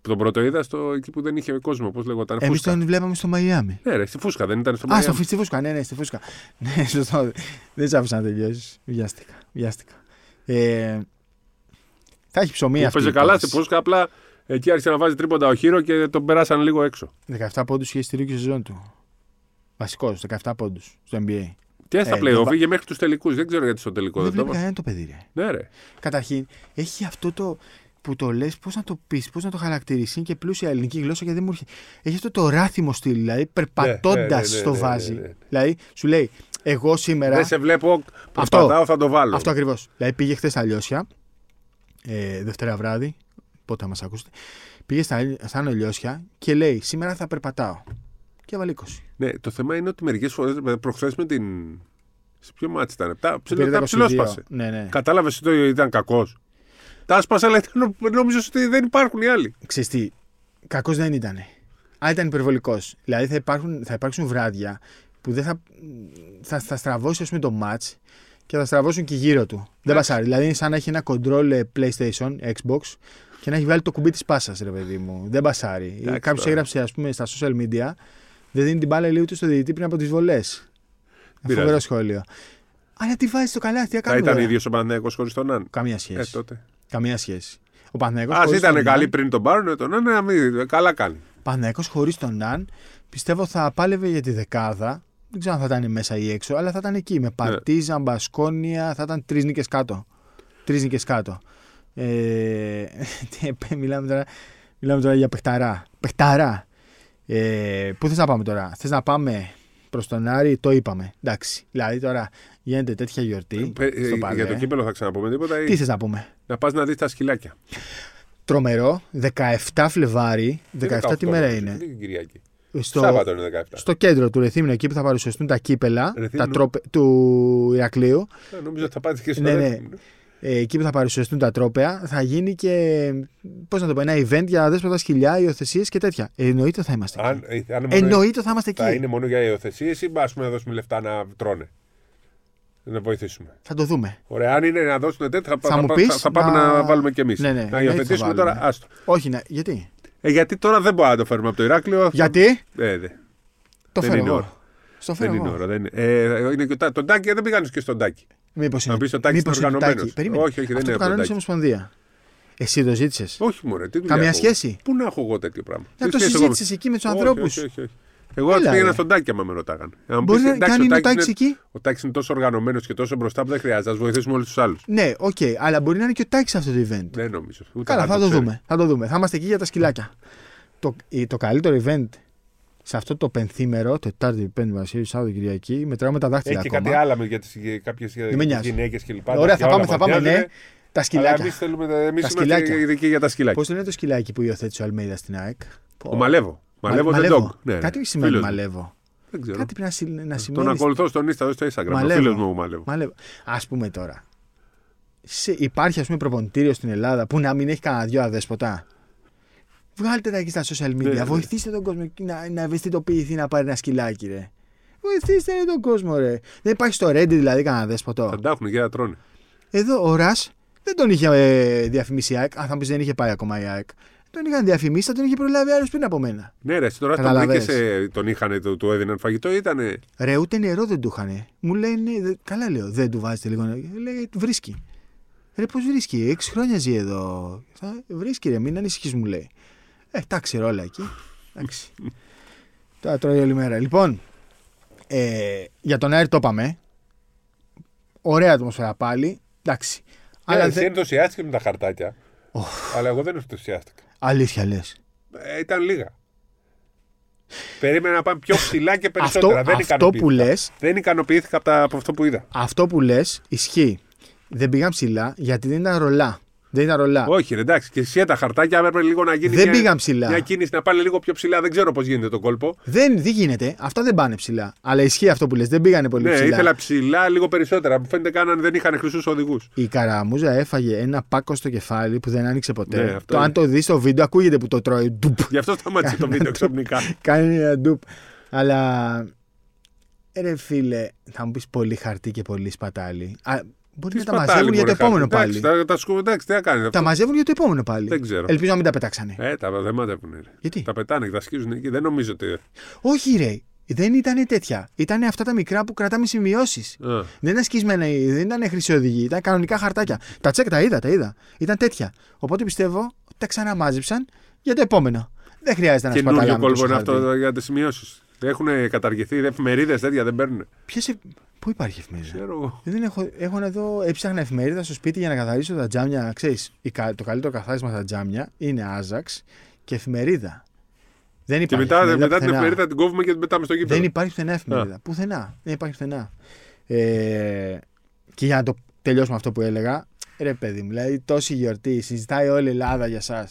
τον πρώτο είδα στο, εκεί που δεν είχε κόσμο. Πώς λέγονταν. Εμείς Φούσκα. τον βλέπαμε στο Μαϊάμι. Ναι, ρε, στη Φούσκα δεν ήταν στο Α, στο Μαϊάμι. φι- στη φούσκα, ναι, ναι, στη φούσκα. Ναι, σωστό. Δεν σ' άφησα να τελειώσεις. Βιάστηκα. βιάστηκα. Ε, θα έχει ψωμί Που αυτή. Παίζε η καλά στη υπόθεση. Φούσκα, απλά εκεί άρχισε να βάζει τρίποντα ο Χείρο και τον περάσαν λίγο έξω. 17 πόντους είχε στη ρούκη σεζόν του. Βασικός, 17 πόντους στο NBA. Και στα Ε, playoff δεν πήγε μέχρι τους τελικούς. Δεν ξέρω γιατί στο τελικό Δεν δεν το βλέπει έβαλε. κανένα το παιδί, ρε. Ναι, ρε. Καταρχήν, έχει αυτό το που το λες, πώς να το πεις, πώς να το χαρακτηρίσει. Είναι και πλούσια ελληνική γλώσσα και δεν μου έρχεται. Έχει αυτό το ράθιμο στυλ, δηλαδή περπατώντα ναι, ναι, ναι, στο ναι, βάζει. ναι, ναι. Δηλαδή, σου λέει, εγώ σήμερα. Δεν σε βλέπω. Προσπαθάω, θα το βάλω. Αυτό ακριβώς. Δηλαδή, πήγε χθες στα Λιώσια, ε, Δευτέρα βράδυ, πότε θα μας ακούσετε. Πήγε στα, στα Άνω Λιώσια και λέει, σήμερα θα περπατάω. Και έβαλε 20. Ναι, το θέμα είναι ότι μερικές φορές προχθές με την. Σε ποιο μάτι ήταν, τα, Του πήρε ψηλό, τα 22. ψηλόσπασε. Ναι, ναι. Κατάλαβες ότι ήταν κακός; Τα άσπασε, αλλά ήταν, νόμιζες ότι δεν υπάρχουν οι άλλοι. Ξέρεις τι, κακός δεν ήταν. Αλλά ήταν υπερβολικός. Δηλαδή θα, υπάρχουν, θα υπάρξουν βράδια που δεν θα, θα, θα στραβώσει ας πούμε, το match και θα στραβώσουν και γύρω του. Δεν πασάρει. Δηλαδή είναι σαν να έχει ένα control ε, PlayStation, Xbox και να έχει βάλει το κουμπί της πάσας, ρε παιδί μου. Δεν πασάρει. Εντάξει, Κάποιος τώρα. έγραψε ας πούμε, στα social media, δεν δίνει την μπάλα λίγο του στο διαιτητή πριν από τις βολές. Πειράζει. Φοβερό σχόλιο. Αλλά τι βάζεις στο καλάθι, τι Θα κάνουμε ήταν τώρα; ίδιος ο Παναθηναϊκός χωρίς τον Ναν. Καμία Ε, σχέση. τότε. Καμία σχέση. Ο Παναθηναϊκός Α χωρίς ήταν τον καλή Ναν- πριν τον πάρουν, τον Ναν, να μην. Καλά κάνει. Παναθηναϊκός χωρίς τον Ναν πιστεύω θα πάλευε για τη δεκάδα. Δεν ξέρω αν θα ήταν μέσα ή έξω, αλλά θα ήταν εκεί. Ναι. Με Παρτίζαν, Μπασκόνια, θα ήταν τρεις νίκες κάτω. Τρεις νίκες κάτω. Ε, τι, μιλάμε, τώρα, μιλάμε τώρα για παιχταρά. Παιχταρά. Ε, πού θες να πάμε τώρα, Θες να πάμε προς τον Άρη, το είπαμε. Εντάξει. Δηλαδή τώρα γίνεται τέτοια γιορτή. Ε, στο ε, Παλέ. για το κύπελο θα ξαναπούμε τίποτα. ή Τι θες να πούμε; Να πας να δεις τα σκυλάκια. Τρομερό, 17 Φλεβάρι, 17 τι 18, μέρα νομίζω, είναι; δεν είναι Κυριακή; Στο, Σάββατο είναι 17. στο κέντρο του Ρεθύμνου, εκεί που θα παρουσιαστούν τα κύπελα Ρεθύμνου. τα τρόπε, του Ηρακλείου, Ε, Νομίζω ότι θα πάτε και στο Ναι, ναι. δεύτερο. ε, εκεί που θα παρουσιαστούν τα τρόπεα, θα γίνει και πώς να το πω, ένα event για δέσποτα σκυλιά, υιοθεσίες και τέτοια. Ε, εννοείται θα είμαστε Αν, εκεί. ε, αν είναι μόνο- Εννοείται θα είμαστε εκεί. θα είναι μόνο για υιοθεσίες ή ας πούμε να δώσουμε λεφτά να τρώνε; Να βοηθήσουμε. Θα το δούμε. Ωραία, αν είναι να δώσουν τέτοια, θα, Θα θα, μου θα, πεις; θα, θα πάμε να... να- βάλουμε κι εμείς. Ναι, ναι, να εννοείται υιοθετήσουμε θα τώρα. βάλουμε. Άστο. Όχι, ναι. γιατί; Ε, γιατί τώρα δεν μπορούμε να το φέρουμε από το Ηράκλειο. Γιατί; Ε, δε. το Δεν φέρω είναι εγώ. ώρα. Στο φέρω Δεν είναι εγώ. ώρα. Δεν είναι. Ε, είναι και ο Τάκη. Τον Τάκη δεν πήγανε και στον Τάκη. Μήπως Να είναι, πεις ο Τάκης μήπως είναι είναι το οργανωμένος. Τάκη. Περίμενε. Όχι, όχι, δεν Αυτό είναι το από τον κανόνισε η Τάκη. Ομοσπονδία. Εσύ το ζήτησες. Όχι, μωρέ. Τι δουλειά Καμία έχω. σχέση; Πού να έχω εγώ τέτοιο πράγμα; Να Τι το σχέση έχω με- συζήτησες εκεί με τους Όχι, ανθρώπους. όχι, όχι, όχι. Εγώ Έλα, θα πήγαινα ρε. στον Τάκη άμα με ρωτάγανε. Αν Μπορεί πεις, να εντάξει, κάνει ο είναι ο Τάκης Τάκη είναι- εκεί; Ο Τάκης είναι τόσο οργανωμένος και τόσο μπροστά που δεν χρειάζεται. Α βοηθήσουμε όλους τους άλλους. Ναι, οκ, αλλά μπορεί να είναι και ο Τάκης σε αυτό το event. Δεν νομίζω. Ούτε Καλά, θα το ξέρει. δούμε. Θα το δούμε. Θα είμαστε εκεί για τα σκυλάκια. Το, η- το καλύτερο event σε αυτό το πενθήμερο, Τετάρτη, Πέμπτη, Βασίλη, Σάββατο, Κυριακή, μετράω τα δάχτυλα Έχει και ακόμα. κάτι άλλο με για τις κάποιες Δεν με νοιάζει. γυναίκες κλπ. Ωραία, θα πάμε, θα πάμε, ναι. Τα Αλλά σκυλάκια. εμείς θέλουμε. Εμείς είμαστε σκυλάκια. ειδικοί για τα σκυλάκια. Πώς λένε το σκυλάκι που υιοθέτησε ο Αλμέιδας στην ΑΕΚ; Ο Μαλεύο. Μαλεύο the Μαλεύο. dog. Ναι, Κάτι ναι. σημαίνει Φίλος μου. μαλεύω. Δεν ξέρω. Κάτι πρέπει να, συ- να Τον σημαίνεις. ακολουθώ στον Insta, στο Instagram. Ο Μαλεύω. φίλος μου ο Μαλεύο. Μαλεύω. Α πούμε τώρα. Σε, υπάρχει ας πούμε προπονητήριο στην Ελλάδα που να μην έχει κανένα δυο αδέσποτα. Βγάλτε τα εκεί στα social media. Ναι, ναι. Βοηθήστε τον κόσμο να, να ευαισθητοποιηθεί να πάρει ένα σκυλάκι, ρε. Βοηθήστε ρε, τον κόσμο, ρε. Δεν υπάρχει στο Reddit δηλαδή κανένα δέσποτο. Θα τα έχουν και θα τρώνε. Εδώ ο Ρας δεν τον είχε ε, διαφημίσει η ΑΕΚ. Αν θα μου πεις δεν είχε πάει ακόμα η ΑΕΚ. Τον είχαν διαφημίσει, θα τον είχε προλάβει άλλος πριν από μένα. Ναι, ρε, εσύ τώρα τον Καταλαβες. βρήκες, τον είχαν, του, του έδιναν φαγητό, ήτανε; Ρε, ούτε νερό δεν του είχαν. Μου λένε, δε- καλά λέω, δεν του βάζετε λίγο νερό. Λέει, βρίσκει. Ρε, πώς βρίσκει, έξι χρόνια ζει εδώ. Θα, βρίσκει, ρε, μην ανησυχείς, μου λέει. Ε, τα ξέρω όλα εκεί. Εντάξει. Τώρα τρώει όλη μέρα. Λοιπόν, ε, για τον Άρη το είπαμε. Ωραία ατμόσφαιρα πάλι. Εντάξει. Αλλά Αλλά εσύ δεν... ενθουσιάστηκες με τα χαρτάκια. Αλλά εγώ δεν ενθουσιάστηκα. Αλήθεια λες. Ε, ήταν λίγα. Περίμενα να πάμε πιο ψηλά και περισσότερα. Αυτό, δεν αυτό ικανοποιήθηκα. που λε, Δεν ικανοποιήθηκα από, τα, από αυτό που είδα. αυτό που λες, ισχύει. Δεν πήγαν ψηλά γιατί δεν ήταν ρολά. Δεν ήταν ρολά. Όχι, ρε, εντάξει, και εσύ τα χαρτάκια έπρεπε λίγο να γίνει. Δεν μια, πήγαν ψηλά. Μια κίνηση να πάνε λίγο πιο ψηλά. Δεν ξέρω πώς γίνεται το κόλπο. Δεν, δεν γίνεται. Αυτά δεν πάνε ψηλά. Αλλά ισχύει αυτό που λες. Δεν πήγανε πολύ Ναι, ψηλά. ήθελα ψηλά λίγο περισσότερα. Μου φαίνεται κάναν δεν είχαν χρυσούς οδηγούς. Η καραμούζα έφαγε ένα πάκο στο κεφάλι που δεν άνοιξε ποτέ. Ναι, αυτό το, είναι. αν το δεις στο βίντεο, ακούγεται που το τρώει. Ντουπ. Γι' αυτό σταμάτησε το βίντεο ξαφνικά. Κάνει ένα ντουπ. Αλλά. ε, Ρε φίλε, θα μου πεις πολύ χαρτί και πολύ σπατάλι. Α, μπορεί Τι να τα σπατάλη, μαζεύουν για το μωρέ, επόμενο χάρτη. πάλι. Εντάξει, τα, τα σκου- εντάξει, τι θα κάνει Τα αυτό. μαζεύουν για το επόμενο πάλι. Δεν ξέρω. Ελπίζω να μην τα πετάξανε. Ε, τα δεν μάτευουν. Ρε. Γιατί; Τα πετάνε και τα σκίζουν εκεί. Δεν νομίζω ότι. Όχι, ρε. Δεν ήταν τέτοια. Ήταν αυτά τα μικρά που κρατάμε σημειώσεις. Α, Δεν ήταν σκισμένα, δεν ήταν χρυσή οδηγή, ήταν κανονικά χαρτάκια. Τα τσεκ τα είδα, τα είδα. Ήταν τέτοια. Οπότε πιστεύω ότι τα ξαναμάζεψαν για το επόμενο. Δεν χρειάζεται να Καινούριο σπαταλάμε κόλπο τόσο είναι χαρτί. αυτό για τις σημειώσεις. Έχουν καταργηθεί εφημερίδε τέτοια, δεν παίρνουν. Ποιος ε- Πού υπάρχει εφημερίδα; Ξέρω εγώ. Δεν έχω, έχω να δω, έψαχνα εφημερίδα στο σπίτι για να καθαρίσω τα τζάμια. Ξέρεις, η κα- το καλύτερο καθάρισμα στα τζάμια είναι άζαξ και εφημερίδα. Δεν Και υπάρχει μετά, εφημερίδα μετά την πουθενά. εφημερίδα την κόβουμε και την πετάμε στο γήπεδο. Δεν υπάρχει πουθενά εφημερίδα. Πουθενά. Δεν υπάρχει πουθενά. Ε, και για να το τελειώσουμε αυτό που έλεγα, ρε παιδί μου, δηλαδή τόση γιορτή, συζητάει όλη η Ελλάδα για εσά.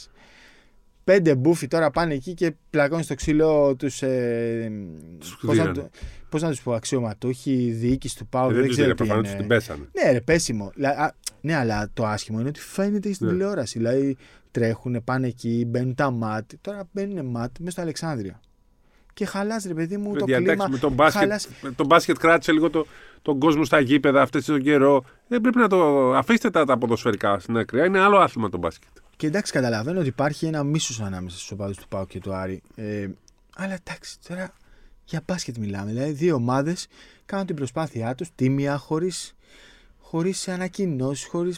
Πέντε μπούφοι τώρα πάνε εκεί και πλακώνουν στο ξύλο τους. Ε, Τους Πώς να, δίνανε. του- πώς να τους πω, αξιωματούχοι, διοίκηση του ΠΑΟ. Ε, δεν Δεν τους ξέρω δίνει τι προφανώς είναι. την πέσανε. Ναι, ρε, πέσιμο. Λα- α, ναι, αλλά το άσχημο είναι ότι φαίνεται στην Ναι. τηλεόραση. Δηλαδή τρέχουν, πάνε εκεί, μπαίνουν τα ματ. Τώρα μπαίνουν ματ μέσα στο Αλεξάνδριο. Και χαλάς, ρε παιδί μου, το Παιδιά, εντάξει, κλίμα. με τον μπάσκετ, χαλάς. με τον μπάσκετ κράτησε λίγο το, τον κόσμο στα γήπεδα αυτές τον καιρό. Δεν πρέπει να το αφήστε τα, τα ποδοσφαιρικά στην άκρη. Είναι άλλο άθλημα το μπάσκετ. Και εντάξει, καταλαβαίνω ότι υπάρχει ένα μίσος ανάμεσα στους οπαδούς του Πάου και του Άρη. Ε, αλλά εντάξει, τώρα για μπάσκετ μιλάμε. Δηλαδή, δύο ομάδες κάνουν την προσπάθειά τους τίμια, χωρίς χωρίς ανακοινώσεις, χωρί.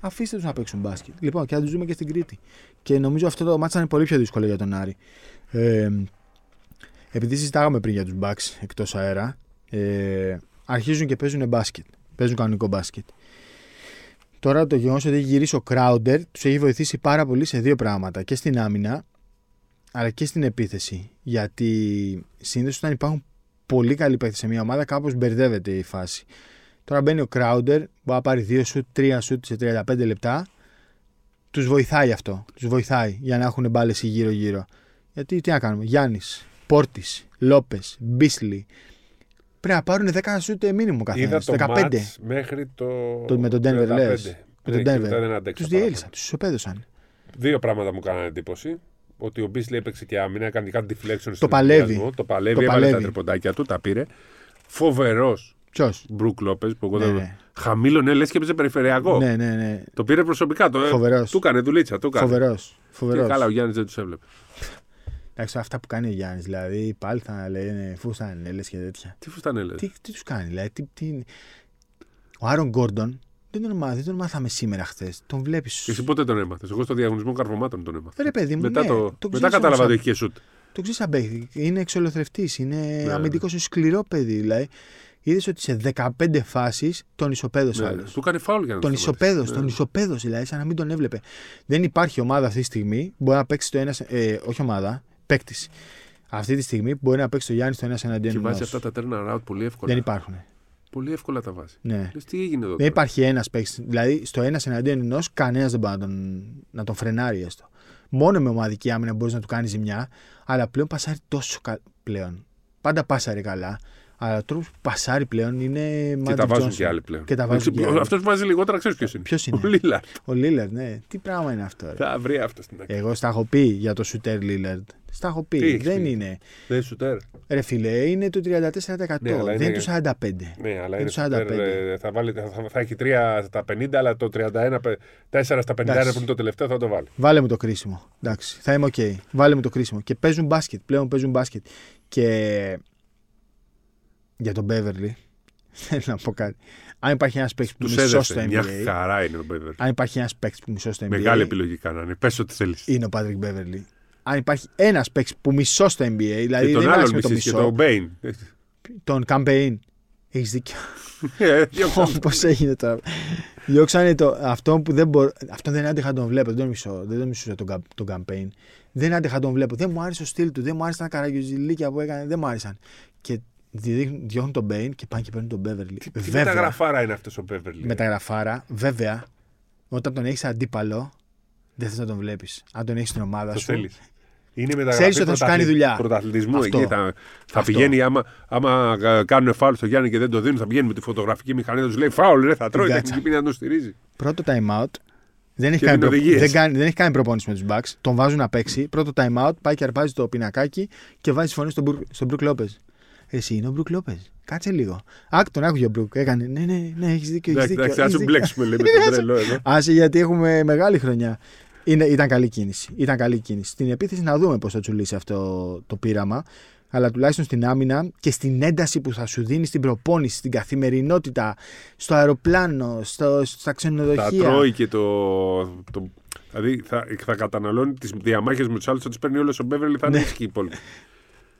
Αφήστε τους να παίξουν μπάσκετ. Λοιπόν, και θα τους δούμε και στην Κρήτη. Και νομίζω αυτό το μάτσα είναι πολύ πιο δύσκολο για τον Άρη. Ε, επειδή συζητάγαμε πριν για τους Bucks εκτός αέρα, ε, αρχίζουν και παίζουν μπάσκετ. Παίζουν κανονικό μπάσκετ. Τώρα το γεγονός ότι έχει γυρίσει ο Crowder τους έχει βοηθήσει πάρα πολύ σε δύο πράγματα. Και στην άμυνα, αλλά και στην επίθεση. Γιατί συνήθως όταν υπάρχουν πολύ καλοί παίκτες σε μια ομάδα, κάπως μπερδεύεται η φάση. Τώρα μπαίνει ο Crowder, μπορεί να πάρει δύο σουτ, τρία σουτ σε 35 λεπτά. Τους βοηθάει αυτό. Τους βοηθάει για να έχουν μπάλες γύρω-γύρω. Γιατί τι να κάνουμε, Γιάννης, Πόρτης, Λόπες, Μπίσλι. Πρέπει να πάρουν 10 σουτ μήνυμο καθένα. Είδα το 15. μάτς μέχρι το. Το- με τον Denver 35. λες. Με τον Ναι, και Denver. μετά δεν αντέξα Τους παραπάνω. διέλυσαν, τους ισοπαίδωσαν. Δύο πράγματα μου κάνανε εντύπωση. Ότι ο Μπίσλι έπαιξε και άμυνα, έκανε κάτι deflection στο παλεύει. ενθουσιασμό. Το παλεύει, Το έβαλε τα παλεύει. τριποντάκια του, τα πήρε. Φοβερός Ποιος; Μπρουκ Λόπε που εγώ Ναι, δεν. ναι. Χαμήλωνε, λες και έπαιζε περιφερειακό. Ναι, ναι, ναι. Το πήρε προσωπικά. Το, Φοβερός. Του έκανε δουλίτσα. Του έκανε. Φοβερός. Και Φοβερός. καλά, ο Γιάννης δεν τους έβλεπε. Εντάξει, αυτά που κάνει ο Γιάννης, δηλαδή πάλι θα λένε φουστανέλε και τέτοια. Τι φουστανέλε. Τι, τι τους κάνει, δηλαδή. Τι, τι... Ο Άρον Γκόρντον δεν τον, μάθαμε, δεν τον μάθαμε σήμερα χθες. Τον βλέπεις. Εσύ πότε τον έμαθες; Εγώ στο διαγωνισμό καρβωμάτων τον έμαθα. Ρε παιδί μου, μετά ναι, το, το μετά ξέρεις κατάλαβα όμως ότι είχε σουτ. Το ξέρεις σαν παίχτη. Είναι εξολοθρευτής, είναι Ναι. αμυντικός, είναι σκληρό παιδί. Δηλαδή, είδες ότι σε 15 φάσεις τον ισοπαίδωσε Ναι, άλλος. του έκανε φάουλ για να Τον το σταματήσει. ισοπαίδωσε, Ναι. τον ισοπαίδωσε, δηλαδή, σαν να μην τον έβλεπε. Δεν υπάρχει ομάδα αυτή τη στιγμή που μπορεί να παίξει το ένας. Ε, όχι ομάδα, παίκτης. Αυτή τη στιγμή που μπορεί να παίξει το Γιάννης στο ένα εναντίον Και βάζει ενός. αυτά τα turn around πολύ εύκολα. Δεν υπάρχουν. Πολύ εύκολα τα βάζει. Ναι. Λες, τι έγινε εδώ. Δεν τώρα; υπάρχει ένας παίκτης. Δηλαδή, στο ένα εναντίον ενός, κανένας δεν μπορεί να τον, να τον φρενάρει έστω. Μόνο με ομαδική άμυνα μπορείς να του κάνεις ζημιά, αλλά πλέον πασάρει τόσο καλά. Πλέον. Πάντα πάσαρε καλά, αλλά ο τρόπος που πασάρει πλέον είναι. Και τα βάζουν και άλλοι πλέον. Και τα βάζουν και άλλοι. Αυτός που βάζει λιγότερα ξέρεις ποιος είναι; Ποιος είναι; Ο Λίλαρντ. Ο Λίλαρντ, ναι. Τι πράγμα είναι αυτό, ρε. Θα βρει αυτό στην άκρη. Εγώ στα έχω πει για το σουτέρ Λίλαρντ. Στα έχω πει. Τι έχεις δεν πει; είναι. Δεν σουτέρ. Ρε φίλε, είναι το 34%. Ναι, αλλά δεν είναι- είναι το 45%. Ναι, αλλά Είναι είναι το σουτέρ, 45. ε, θα, βάλει, θα, θα έχει 3 στα 50, αλλά το 31, πε- 4 στα 51 Εντάξει. που είναι το τελευταίο θα το βάλει. Βάλε μου το κρίσιμο. Εντάξει, θα είμαι οκ. Βάλε μου το κρίσιμο. Και παίζουν μπάσκετ. Πλέον παίζουν μπάσκετ. Και για τον Beverly, θέλω να πω κάτι. Αν υπάρχει ένας παίκτης που Τους μισό στο έδεσε. Μια NBA. χαρά είναι ο Μπέβερ. Αν υπάρχει ένας παίκτης που μισό στο NBA. Μεγάλη επιλογή κάνανε. Πες ό,τι θέλεις. Είναι ο Patrick Beverly. Αν υπάρχει ένας παίκτης που μισός στο NBA, δηλαδή Και δεν τον είναι άλλον άσχετο το μισή και μισό, τον Μπέιν. τον campaign. Έχεις δίκιο. Ε, διώξαν. Πώς έγινε τώρα. Διώξανε το, αυτό που δεν μπορώ. Αυτό δεν άντεχα να τον βλέπω. Δεν τον μισώ. Δεν τον μισούσα τον, κα- τον campaign. Δεν άντεχα να τον βλέπω. Δεν μου άρεσε ο στυλ του. Δεν μου άρεσαν τα καραγκιουζιλίκια που έκανε. Δεν μου άρεσαν. Και δι- διώχνουν τον Πέιν και πάνε και παίρνουν τον Beverly. Τι τι μεταγραφάρα είναι αυτός ο Μπέβερλι. μεταγραφάρα, βέβαια, όταν τον έχεις αντίπαλο, δεν θες να τον βλέπεις. Αν τον έχεις στην ομάδα Το σου. θέλεις. Είναι μεταγραφή Ξέρεις ότι θα σου κάνει πρωταθλη- δουλειά. Πρωταθλητισμού Αυτό. εκεί. Θα, θα Αυτό. πηγαίνει άμα, άμα ε, κάνουν φάουλ στο Γιάννη και δεν το δίνουν, θα πηγαίνει με τη φωτογραφική μηχανή να τους λέει φάουλ, ρε, θα τρώει. Θα κάτσα. έχει πει να τον στηρίζει. Πρώτο time out. Δεν έχει, Και κάνει δίνει προ... οδηγίες. δεν, κάνει... δεν έχει κάνει προπόνηση με τους Bucks. Τον βάζουν να παίξει. Πρώτο time out, πάει και αρπάζει το πινακάκι και βάζει φωνή στον, Μπρουκ... στον Μπρουκ Λόπες. Εσύ είναι ο Μπρουκ Λόπες. Κάτσε λίγο. Άκου τον άκουγε ο Μπρουκ. Έκανε. Ναι, ναι, ναι, έχεις δίκιο. Έχεις Εντάξει, δίκιο, εντάξει, ας έχεις σου δίκιο. μπλέξουμε λέει, με τον τρελό εδώ. Άσε γιατί έχουμε μεγάλη χρονιά. Είναι, ήταν καλή κίνηση. Ήταν καλή κίνηση. Στην επίθεση να δούμε πώς θα τσουλήσει αυτό το πείραμα. Αλλά τουλάχιστον στην άμυνα και στην ένταση που θα σου δίνει στην προπόνηση, στην καθημερινότητα, στο αεροπλάνο, στο, στα Τα ξενοδοχεία. τρώει και το. το δηλαδή θα, θα καταναλώνει τις διαμάχες με τους άλλους, θα τι παίρνει όλος ο Μπέβερλι, θα είναι Ναι. ήσυχοι οι υπόλοιποι.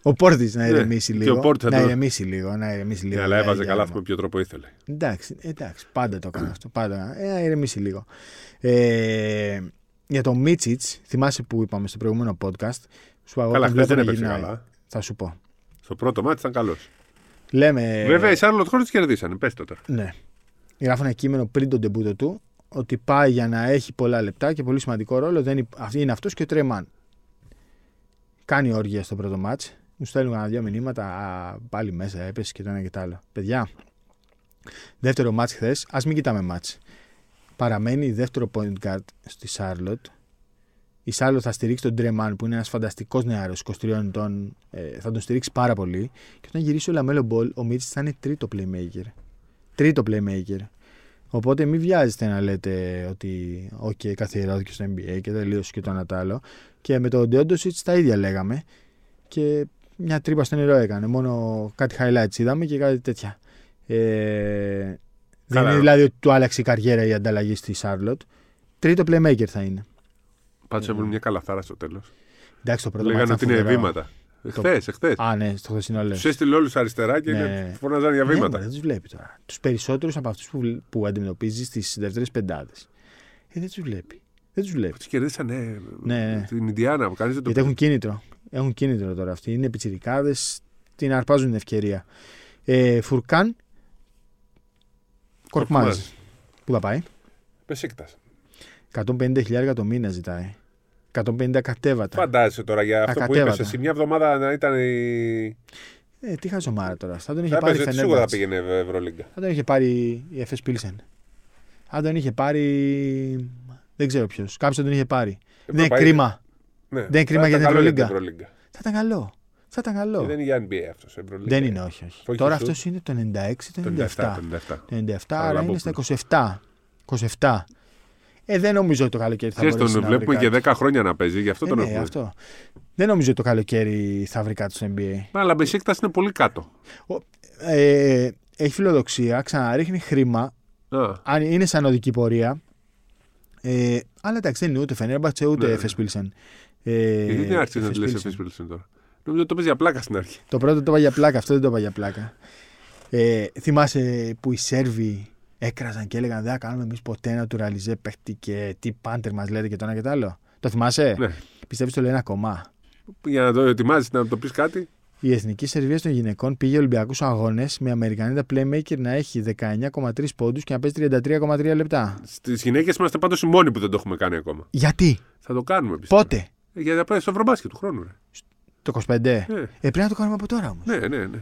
Ο Πόρτη να Ναι, ηρεμήσει και λίγο. ο Πόρτις θα να το- ηρεμήσει λίγο. Να ηρεμήσει λίγο. Ναι, αλλά για- έβαζε για καλά άμα. με ποιο τρόπο ήθελε. Εντάξει, εντάξει, πάντα το έκανα αυτό. Πάντα. Ε, να ηρεμήσει λίγο. Ε, για τον Μίτσιτς, θυμάσαι που είπαμε στο προηγούμενο podcast. Σου είπα, εγώ Καλά, τον χθες βλέπω δεν να έπαιξε γυρνάει. καλά. Θα σου πω. Στο πρώτο μάτι ήταν καλός. Λέμε. Βέβαια, οι Σάρλοτ χώρε κερδίσανε. Πες το τώρα. Ναι. Γράφω ένα κείμενο πριν τον τεμπούτο του ότι πάει για να έχει πολλά λεπτά και πολύ σημαντικό ρόλο. Δεν είναι, αυτή είναι αυτός και ο Τρέμαν. Κάνει όργια στο πρώτο μάτς. Μου στέλνουν κανένα δύο μηνύματα. Α, πάλι μέσα έπεσε και το ένα και το άλλο. Παιδιά, δεύτερο μάτς χθες. Α μην κοιτάμε μάτς. Παραμένει δεύτερο point guard στη Σάρλοτ. Η Σάρλοτ θα στηρίξει τον Τρέμαν που είναι ένας φανταστικός νεάρος 23 ετών. Ε, θα τον στηρίξει πάρα πολύ. Και όταν γυρίσει ο Λαμέλο Μπολ, ο Μίτσι θα είναι τρίτο playmaker. Τρίτο playmaker. Οπότε μην βιάζεστε να λέτε ότι οκ, καθιερώθηκε στο NBA και τελείωσε και το ένα το άλλο. Και με τον Τεόντοσιτς τα ίδια λέγαμε. Και μια τρύπα στο νερό έκανε. Μόνο κάτι highlights είδαμε και κάτι τέτοια. Ε, δεν Καλά. είναι δηλαδή ότι του άλλαξε η καριέρα η ανταλλαγή στη Charlotte. Τρίτο playmaker θα είναι. Πάντως έβαλε μια καλαθάρα στο τέλος. Εντάξει, το πρώτο Λέγανε μάτς ότι είναι ήταν φοβερό. βήματα. Εχθέ, εχθές. Α, ναι, στο χθεσινό λέω. Τους έστειλε όλους αριστερά και Ναι. είναι- φώναζαν για Ναι, βήματα. μωρέ, δεν τους βλέπει τώρα. Τους περισσότερους από αυτούς που, βλ- που αντιμετωπίζεις στις δεύτερες πεντάδες. Ε, δεν τους βλέπει. Δεν τους βλέπει. Τους κερδίσανε Ναι. την Ινδιάνα. Κανείς δεν το Γιατί έχουν κίνητρο. Έχουν κίνητρο τώρα αυτοί. Είναι πιτσιρικάδες. Την αρπάζουν την ευκαιρία. Ε, Φουρκάν. Κορκμάζ. Κορκμάζ. Πού θα πάει; Πεσίκτα. 150.000 το μήνα ζητάει. 150 κατέβατα. Φαντάζεσαι τώρα για αυτό που Ακατέβατα. είπε εσύ. Μια εβδομάδα να ήταν η. Ε, τι χαζομάρα τώρα. Θα τον είχε Θα πάρει η έπαιζε σίγουρα θα Φενέρμπατς. πήγαινε Ευρωλίγκα. Θα τον είχε πάρει η Εφes Pilsen. Αν τον είχε πάρει. Δεν ξέρω ποιος. Κάποιος τον είχε πάρει. δεν είναι κρίμα. Ναι. Δεν είναι κρίμα Θα για ήταν την καλό Ευρωλίγκα. Ευρωλίγκα. Θα ήταν καλό. Θα ήταν καλό. Και Δεν είναι για NBA αυτός. Δεν είναι, όχι. όχι. Όχι, Τώρα σου. αυτός είναι το 96, το Το 97. 97. Το 97, άρα Παραλαμπόπουλο. είναι στα 27. 27. Ε, δεν νομίζω ότι το καλοκαίρι θα Ξέρεις, μπορέσει τον να βλέπουμε βρει και κάτι. 10 χρόνια να παίζει, γι' αυτό Ε, τον ναι, έχουμε. αυτό. Δεν νομίζω ότι το καλοκαίρι θα βρει κάτι στο NBA. Αλλά Μπεσίκτα είναι πολύ κάτω. Ε, έχει φιλοδοξία, ξαναρίχνει χρήμα. Α, Αν είναι σαν οδική πορεία. Ε, αλλά εντάξει, δεν είναι ούτε Φενέρμπατσε ούτε Ναι, ναι. Εφes Pilsen. Ε, γιατί δεν άρχισε να Efes τη λες Pilsen. Εφέ Πίλσεν τώρα; Νομίζω ότι το παίζει για πλάκα στην αρχή. Το πρώτο το είπα για πλάκα, αυτό δεν το είπα για πλάκα. Ε, θυμάσαι που οι Σέρβοι έκραζαν και έλεγαν Δεν θα κάνουμε εμείς ποτέ ένα του ραλιζέ παίχτη και τι πάντερ μας λέτε και το ένα και το άλλο. Το θυμάσαι, Ναι. πιστεύεις το λένε ακόμα. Για να το ετοιμάζεις, να το πεις κάτι. Η Εθνική Σερβία των Γυναικών πήγε Ολυμπιακούς Αγώνες με Αμερικανίδα Playmaker να έχει 19,3 πόντους και να παίζει 33,3 λεπτά. Στις γυναίκες είμαστε πάντως οι μόνοι που δεν το έχουμε κάνει ακόμα. Γιατί, Θα το κάνουμε πιστεύω. πότε, Ε, Για να πάει στο ευρωμπάσκετ του χρόνου. Ρε. Το 25. Ε, Ναι, πρέπει να το κάνουμε από τώρα όμως. ναι, ναι. ναι.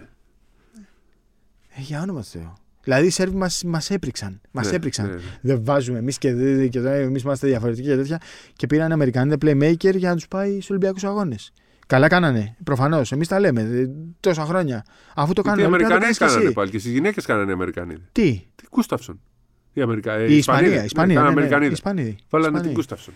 Ε, για όνομα του Θεού. Δηλαδή οι Σέρβοι μας μας έπριξαν. Μας Ναι, έπριξαν. ναι, ναι. Δεν βάζουμε εμείς και, δεν- και εμείς είμαστε διαφορετικοί και τέτοια. Και πήραν Αμερικανίδα Playmaker για να τους πάει στους Ολυμπιακούς Αγώνες. Καλά κάνανε. Προφανώς. Εμείς τα λέμε ε, τόσα χρόνια. Αφού το Γιατί οι κάνανε. όλοι, πρέπει να το Αμερικανοί κάνεις και κάνανε εσύ. πάλι και στις γυναίκες κάνανε οι Αμερικανοί. Τι, Τι Κούσταυσον. Η, Αμερικα... ε, η Ισπανία. Η Ισπανία. Ναι, ναι, ναι, Αμερικανίδα. οι Ισπανοί. Βάλανε Ισπανοί. την Κούσταυσον.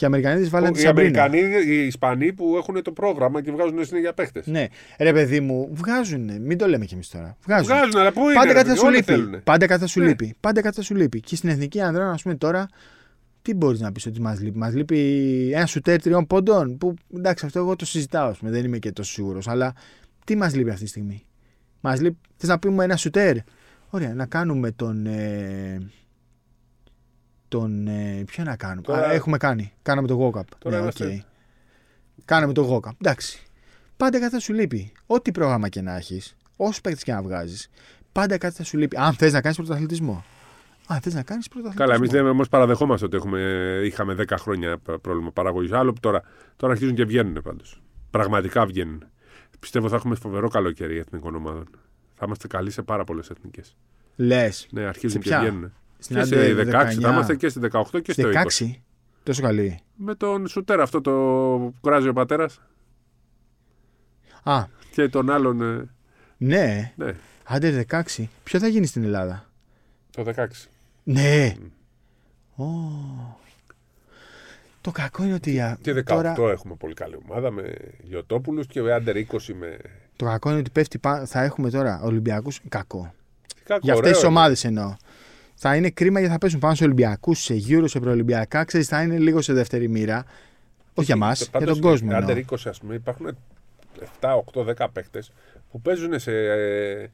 Και οι Αμερικανίδε βάλανε τη Οι Σαμπρίνα. Αμερικανοί, οι Ισπανοί που έχουν το πρόγραμμα και βγάζουν συνέχεια παίχτες. Ναι, ρε παιδί μου, βγάζουν. Μην το λέμε κι εμείς τώρα. Βγάζουν. Βγάζουν, αλλά πού είναι. Πάντα ρε, κάτι θα σου όλοι λείπει. θέλουνε. Πάντα κάτι θα σου Ναι. λείπει. Πάντα κάτι θα σου λείπει. Και στην εθνική ανδρών, ας πούμε τώρα, τι μπορείς να πεις ότι μας λείπει. Μας λείπει ένα σουτέρ τριών πόντων. Που εντάξει, αυτό εγώ το συζητάω, ας πούμε, δεν είμαι και τόσο σίγουρος. Αλλά τι μας λείπει αυτή τη στιγμή; Μας λείπει. Θες να πούμε ένα σουτέρ; Ωραία, να κάνουμε τον. Ε, τον ε, ποιο να κάνουμε. Τώρα- Α, έχουμε κάνει. Κάναμε το Walkup. Τώρα ναι, είμαστε- οκ. Κάναμε το Walkup. Εντάξει. Πάντα κάτι θα σου λείπει. Ό,τι πρόγραμμα και να έχεις, όσους παίκτες και να βγάζεις, πάντα κάτι θα σου λείπει. Αν θες να κάνεις πρωταθλητισμό. Αν θες να κάνεις πρωταθλητισμό. Καλά, εμείς δεν όμως παραδεχόμαστε ότι έχουμε, είχαμε 10 χρόνια π- πρόβλημα παραγωγής. Άλλο που τώρα, τώρα αρχίζουν και βγαίνουν πάντως. Πραγματικά βγαίνουν. Πιστεύω θα έχουμε φοβερό καλοκαίρι εθνικών ομάδων. Θα είμαστε καλοί σε πάρα πολλές εθνικές. Λες. Ναι, αρχίζουν Σε και ποια; βγαίνουν. Στην Και σε Άντε 16, 19. θα είμαστε και στη 18 και στο 20. 16. Τόσο καλή. Με τον Σουτέρ αυτό το που κουράζει ο πατέρας Α, και τον άλλον. ε, ναι. Ναι, Άντε 16. Ποιο θα γίνει στην Ελλάδα; το 16. Ναι. Ω. Το κακό είναι ότι α, Και 18 τώρα, έχουμε πολύ καλή ομάδα με Γιωτόπουλους και με Άντερ 20 με. το κακό είναι ότι πέφτει, πά- θα έχουμε τώρα Ολυμπιακούς κακό. Τι κακό, Για αυτές ωραίο τις είναι. ομάδες εννοώ. Θα είναι κρίμα γιατί θα πέσουν πάνω σε Ολυμπιακούς, σε γύρω, σε προολυμπιακά. Ξέρεις, θα είναι λίγο σε δεύτερη μοίρα. Όχι για μας, για Πάντως, τον κόσμο. Άντερ εννοώ. 20, ας πούμε, υπάρχουν 7, 8, 10 παίχτε που παίζουν σε ε,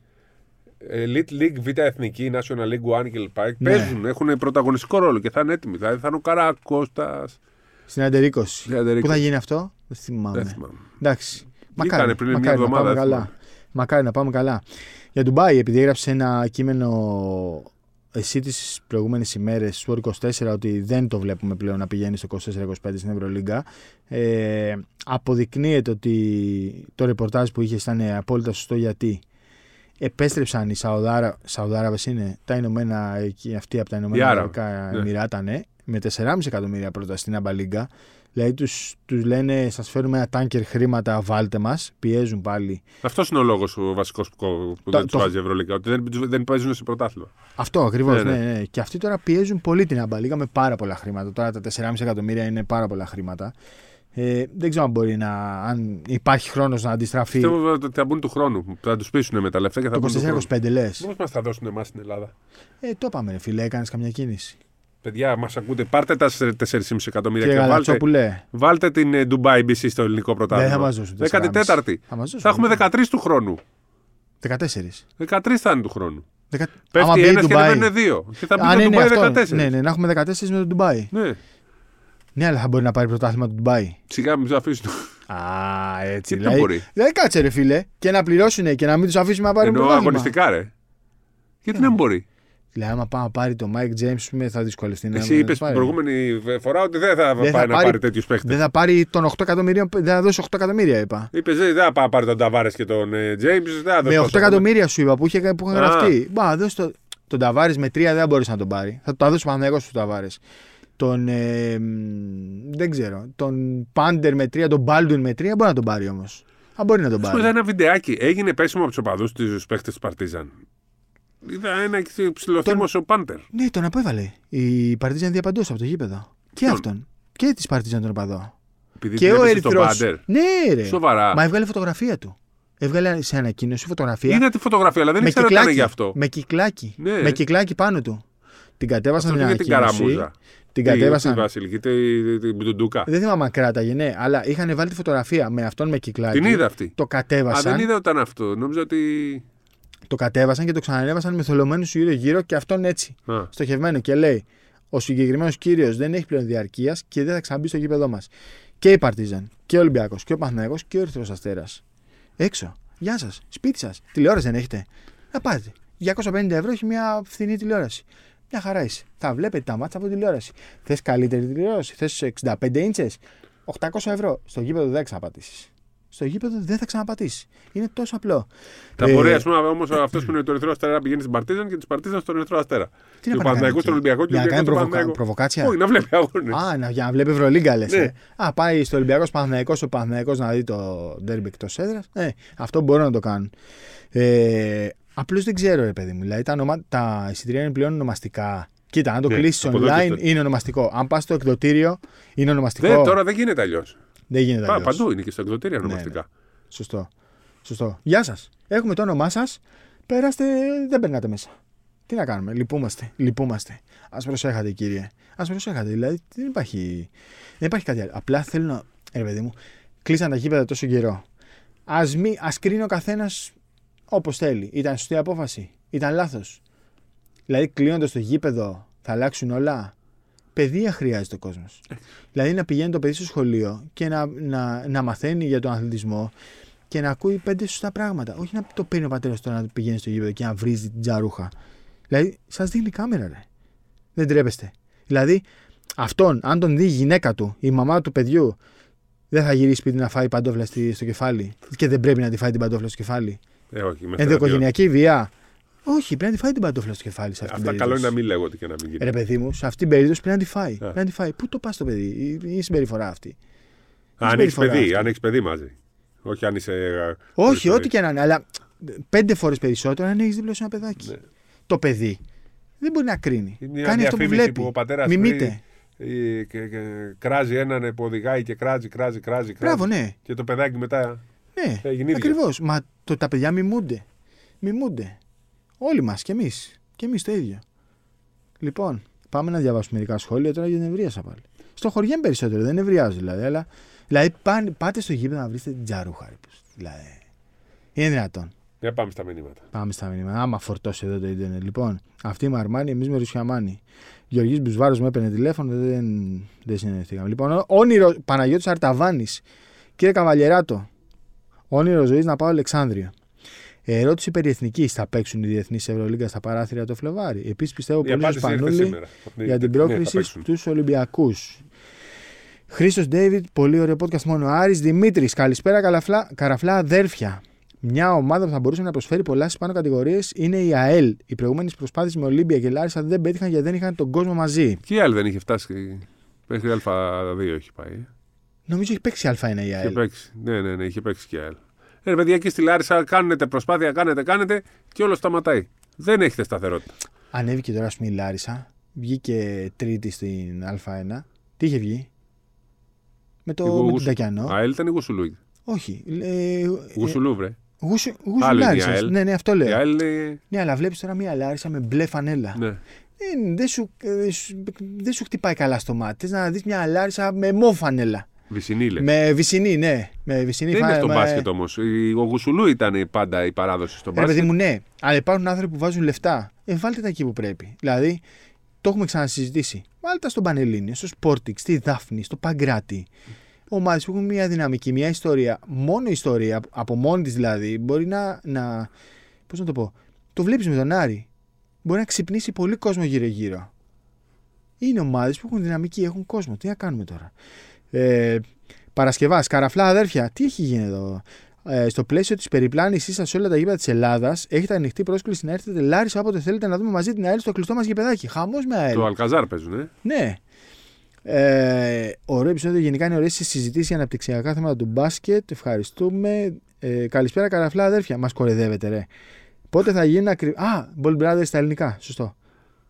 Elite League, Β' Εθνική, National League One κλπ. Ναι. Παίζουν, έχουν πρωταγωνιστικό ρόλο και θα είναι έτοιμοι. Δηλαδή θα είναι ο Καράκοστα. Στην Άντερ 20. Στην Άντερ Πού 20. θα γίνει αυτό, δεν θυμάμαι. Δεν θυμάμαι. Εντάξει. Μακάρι, πριν μια μακάρι να εβδομάδα, πάμε δεν καλά. θυμάμαι. Μακάρι να πάμε καλά. Για Ντουμπάι, επειδή έγραψε ένα κείμενο εσύ τις προηγούμενες ημέρες στο 24 ότι δεν το βλέπουμε πλέον να πηγαίνει στο 24-25 στην Ευρωλίγκα. Ε, αποδεικνύεται ότι το ρεπορτάζ που είχες ήταν απόλυτα σωστό γιατί επέστρεψαν οι Σαουδάρα, Σαουδάραβες είναι τα Ηνωμένα, εκεί, αυτοί από τα Ηνωμένα Οι Αραβικά Άραβες, ναι. Εμμυράτα, ναι, με 4,5 εκατομμύρια πρώτα στην Αμπαλίγκα. Δηλαδή τους, τους λένε σας φέρουμε ένα τάνκερ χρήματα, βάλτε μας, πιέζουν πάλι. Αυτός είναι ο λόγος ο βασικός που, που Το- δεν τους το- βάζει η Ευρωλίγα. Ότι δεν, δεν παίζουν σε πρωτάθλημα. Αυτό ακριβώς. Ναι, Ναι, ναι. ναι. Και αυτοί τώρα πιέζουν πολύ την Αμπαλίγα με πάρα πολλά χρήματα. Τώρα τα 4,5 εκατομμύρια είναι πάρα πολλά χρήματα. Ε, δεν ξέρω αν μπορεί να. αν υπάρχει χρόνος να αντιστραφεί. Πιστεύω ότι θα μπουν του χρόνου. Θα τους πείσουν με τα λεφτά και θα μπουν του χρόνου. Το 24-25 λες. Πώ μας θα δώσουν εμάς στην Ελλάδα. Ε, το είπαμε, ρε φίλε, έκανες καμιά κίνηση. Παιδιά, μας ακούτε. Πάρτε τα 4,5 εκατομμύρια Κύριε και βάλτε, Γαλατσόπουλε, βάλτε την ε, Dubai BC στο ελληνικό πρωτάθλημα. δεν θα μα δώσουν. 14η. Θα, μας δώσουν. Θα έχουμε 13 του χρόνου. 14. 13 θα είναι του χρόνου. Δεκα... Άμα Πέφτει μπει ένας και Ντουμπάι. ανεβαίνουν δύο. Και θα μπει Α, το ναι, ναι, Dubai αυτό. 14. Ναι, ναι, να έχουμε 14 με το Ντουμπάι. Ναι. Ναι, αλλά θα μπορεί να πάρει πρωτάθλημα του Ντουμπάι. Σιγά μην τους αφήσουν. Α, έτσι. Και τι δηλαδή, μπορεί; δηλαδή, κάτσε ρε φίλε και να πληρώσουν και να μην τους αφήσουμε να πάρουν Εννοώ πρωτάθλημα. αγωνιστικά, ρε. Γιατί Ναι. δεν μπορεί; Δηλαδή, άμα πάει να πάρει το Mike James, πούμε, θα δυσκολευτεί να Εσύ να είπες την πάρει. προηγούμενη φορά ότι δεν θα Δεν θα πάει να πάρει- πάρει τέτοιους παίχτες. Δεν θα πάρει τον 8 εκατομμύρια, δεν θα δώσει 8 εκατομμύρια, είπα. Είπες δεν θα πάει να πάρει τον Ταβάρες και τον Τζέιμ. Με 8 εκατομμύρια σου είπα που είχε, που είχε Α. γραφτεί. Μπα, δώσει το, τον Ταβάρη με 3 δεν θα μπορούσε να τον πάρει. Θα το τα δώσει ο Παναγιώ του Ταβάρες. Τον. Ε, μ, δεν ξέρω. Τον Πάντερ με 3, τον Μπάλντουιν με 3 μπορεί να τον πάρει όμως. Αν μπορεί να τον Σου πάρει. είδα ένα βιντεάκι. Έγινε πέσιμο από τους οπαδούς τους παίχτες τη Παρτίζαν. Είδα ένα ψηλοθύμο ο Πάντερ. Ναι, τον απέβαλε. Η Παρτίζαν διαπαντούσε από το γήπεδο. Και Ποιον; αυτόν. Και της Παρτίζαν τον οπαδό. Επειδή και την ο έπεσε στον Ερυθρός. πάντερ. Ναι, ρε. Σοβαρά. Μα έβγαλε φωτογραφία του. Έβγαλε σε ανακοίνωση φωτογραφία. Είδα τη φωτογραφία, αλλά δεν με ήξερα ότι ήταν κυκλάκι. γι' αυτό. Με κυκλάκι. Ναι. Με κυκλάκι πάνω του. Την κατέβασαν Αυτό την πήγε την ανακοίνωση. καραμούζα. Την Τι, κατέβασαν. Τη Βασιλική, τη- τη- την Μπουντουντούκα. Δεν θυμάμαι αν κράταγε, ναι, αλλά είχαν βάλει τη φωτογραφία με αυτόν με κυκλάκι. Την είδα αυτή. Το Α, κατέβασαν. δεν είδα ότι ήταν αυτό. Νόμιζα ότι. Το κατέβασαν και το ξανανέβασαν με θολωμένους γύρω-γύρω και αυτόν έτσι. Α, Στοχευμένο και λέει: Ο συγκεκριμένος κύριος δεν έχει πλέον διαρκείας και δεν θα ξαναμπεί στο γήπεδό μας. Και η Παρτίζαν και ο Ολυμπιακός και ο Παναθηναϊκός και ο Ερυθρός Αστέρας. Έξω. Γεια σας. Σπίτι σας. Τηλεόραση δεν έχετε. Να πάτε. 250 ευρώ έχει μια φθηνή τηλεόραση. Μια χαρά είσαι. Θα βλέπετε τα μάτσα από τηλεόραση. Θες καλύτερη τηλεόραση. Θες 65 ίντσες. 800 ευρώ. Στο γήπεδο δεν θα ξαναπατήσει. Στο γήπεδο δεν θα ξαναπατήσει. Είναι τόσο απλό. Θα Ε, μπορεί, ας πούμε, όμως αυτός που είναι το Ερυθρό Αστέρα να πηγαίνει στην Παρτίζαν και της Παρτίζαν στον Ερυθρό Αστέρα. Τι Και να ο πάει να κάνει Παναθηναϊκός εκεί; στον Ολυμπιακό και ο Για να κάνει Ολυμπιακός στον προβοκα... Παναθηναϊκό. προβοκάτσια; Όχι, να βλέπει αγώνες. Α, να, για να βλέπει Ευρωλίγκα λες. Ναι. Ε. Α, πάει στο Ολυμπιακός Παναθυναϊκό, ο Παναθυναϊκό να δει το ντέρμπι εκτός έδρας. Ε, αυτό μπορούν να το κάνουν. Ε, Απλώς δεν ξέρω, ρε παιδί μου. Δηλαδή τα, ονομα... τα εισιτήρια είναι πλέον ονομαστικά. Κοίτα, αν το Ναι, κλείσεις από εδώ και online στο- είναι ονομαστικό. Αν πας στο εκδοτήριο είναι ονομαστικό. Δεν, τώρα δεν γίνεται αλλιώς. Δεν γίνεται αλλιώς. Παντού είναι και στα εκδοτήρια Ναι, ονομαστικά. Σωστό. Σωστό. Γεια σας. Έχουμε το όνομά σας. Περάστε, δεν περνάτε μέσα. Τι να κάνουμε, λυπούμαστε. Λυπούμαστε. Α προσέχατε, κύριε. Α προσέχατε. Δηλαδή δεν υπάρχει, δεν υπάρχει κάτι άλλο. Απλά θέλω να. Ρε παιδί μου, κλείσαν τα γήπεδα τόσο καιρό. Α ας κρίνει ο καθένας όπως θέλει. Ήταν σωστή απόφαση. Ήταν λάθος. Δηλαδή κλείνοντας το γήπεδο θα αλλάξουν όλα. Παιδεία χρειάζεται ο κόσμος. Δηλαδή να πηγαίνει το παιδί στο σχολείο και να, να, να μαθαίνει για τον αθλητισμό και να ακούει πέντε σωστά πράγματα. Όχι να το παίρνει ο πατέρας του να πηγαίνει στο γήπεδο και να βρίζει την τζαρούχα. Δηλαδή, σας δείχνει κάμερα, ρε. Δεν τρέπεστε. Δηλαδή, αυτόν, αν τον δει η γυναίκα του, η μαμά του παιδιού, δεν θα γυρίσει σπίτι να φάει παντόφλα στη- στο κεφάλι. Και δεν πρέπει να τη φάει την παντόφλα στο κεφάλι. Ε, όχι, με Ενδοοικογενειακή βία. Όχι, πρέπει να τη φάει την παντόφλα στο κεφάλι σε αυτήν την Αυτά καλό είναι περίπτωση. να μην λέγονται και να μην γίνεται. Ρε παιδί μου, σε αυτήν την περίπτωση πρέπει να τη φάει. Α. Πρέπει να τη φάει. Πού το πας το παιδί, η, η συμπεριφορά αυτή. Αν έχεις συμπεριφορά παιδί, αυτή. αν έχεις παιδί μαζί. Όχι αν είσαι. ε, Όχι, χωρίς ό,τι παιδί. και να είναι, αλλά πέντε φορές περισσότερο αν έχεις δίπλα σου ένα παιδάκι. Ναι. Το παιδί δεν μπορεί να κρίνει. Είναι μια Κάνει αυτό που διαφήμιση βλέπει. που ο πατέρας Μιμείται. Ε, και, και, κράζει έναν που οδηγάει και κράζει, κράζει, κράζει. κράζει. Μπράβο, ναι. Και το παιδάκι μετά. ναι. Θα γίνει ίδιο. Ακριβώς. Μα το, τα παιδιά μιμούνται. Μιμούνται. Όλοι μας κι εμείς. Κι εμείς το ίδιο. Λοιπόν, πάμε να διαβάσουμε μερικά σχόλια τώρα για την ευρίασα πάλι. Στο χωριέ περισσότερο, δεν ευριάζω δηλαδή. Αλλά, δηλαδή πάνε, πάτε στο γήπεδο να βρείτε την τζαρούχα. ρε, πως, Δηλαδή. Είναι δυνατόν. Για πάμε στα μηνύματα. Πάμε στα μηνύματα. Άμα φορτώσει εδώ το Ιντερνετ. Λοιπόν, αυτή με Αρμάνι, εμείς με Ρουσιαμάνι. Γεωργής Μπουσβάρος μου έπαιρνε τηλέφωνο, δεν, δεν συνεννοηθήκαμε. Λοιπόν, ό- όνειρο Παναγιώτης Αρταβάνης. Κύριε Καβαλιεράτο, όνειρο ζωής να πάω Αλεξάνδριο. Ερώτηση περί εθνικής. Θα παίξουν οι διεθνείς Ευρωλίγκας στα παράθυρα το Φλεβάρι. Επίσης πιστεύω Η πολύ απάντηση ήρθε Σπανούλη σήμερα. για την Ναι, θα πρόκριση παίξουν. στους Ολυμπιακούς. Χρήστος Ντέιβιτ, πολύ ωραίο podcast μόνο. Άρης Δημήτρης, καλησπέρα καλαφλά, καραφλά αδέρφια. Μια ομάδα που θα μπορούσε να προσφέρει πολλά στις πάνω κατηγορίες είναι η ΑΕΛ. Οι προηγούμενες προσπάθειες με Ολύμπια και Λάρισα δεν πέτυχαν γιατί δεν είχαν τον κόσμο μαζί. Και η άλλη δεν είχε φτάσει. Μέχρι Α2 έχει πάει. Νομίζω έχει παίξει Α1 η Είχε ΑΕΛ. παίξει. Ναι, ναι, ναι, είχε παίξει και η άλλη. Ε, ρε παιδιά, εκεί στη Λάρισα κάνετε προσπάθεια, κάνετε, κάνετε και όλο σταματάει. Δεν έχετε σταθερότητα. Ανέβηκε τώρα, ας πούμε, η Λάρισα. Βγήκε τρίτη στην Α1. Τι είχε βγει; Με το Η με τον Γουσου- Τακιανό. ΑΕΛ ήταν η Γουσουλού. Όχι. Ε, ε, Γουσουλού, βρε. Γουσου, γουσου Άλλο είναι η Λάρισσας. ΑΕΛ. Ναι, ναι, αυτό Η λέω. ΑΕΛ είναι. Ναι, αλλά βλέπεις τώρα μια Λάρισα με μπλε φανέλα. Ναι. Δεν, δεν, σου, ε, σου- δεν σου χτυπάει καλά στο μάτι. Θες να δεις μια Λάρισα με μο φανέλα. Βυσινή λέει. Με βυσινή, ναι. Με βυσινή Δεν είναι φανέλα. στο με- μπάσκετ όμως. Ο Γουσουλού ήταν πάντα η παράδοση στο Ρε παιδί μπάσκετ. μου, ναι. Αλλά υπάρχουν άνθρωποι που βάζουν λεφτά. Ε, βάλτε τα εκεί που πρέπει. Δηλαδή, το έχουμε ξανασυζητήσει. Βάλτε τα στον Πανελλήνιο, στο Sportix, στη Δάφνη, στο Παγκράτη. Ομάδες που έχουν μια δυναμική, μια ιστορία. Μόνο ιστορία, από μόνη της δηλαδή, μπορεί να. να Πώς να το πω. Το βλέπεις με τον Άρη. Μπορεί να ξυπνήσει πολύ κόσμο γύρω-γύρω. Είναι ομάδες που έχουν δυναμική, έχουν κόσμο. Τι να κάνουμε τώρα. Ε, Παρασκευάς, Καραφλά αδέρφια, τι έχει γίνει εδώ; Ε, στο πλαίσιο της περιπλάνησής σας σε όλα τα γήπεδα της Ελλάδας, έχετε ανοιχτή πρόσκληση να έρθετε Λάρισα όποτε θέλετε να δούμε μαζί την ΑΕΛ στο κλειστό μας γηπεδάκι. Χαμός με ΑΕΛ. Το Αλκαζάρ παίζουν, ε. Ναι. Ε, ωραίο επεισόδιο. Γενικά είναι ωραίες συζητήσεις για αναπτυξιακά θέματα του μπάσκετ. Ευχαριστούμε. Ε, καλησπέρα, καραφλά αδέρφια. Μας κορεδεύετε, ρε. Πότε θα γίνει ακριβώ. Α, Ball Brothers στα ελληνικά. Σωστό.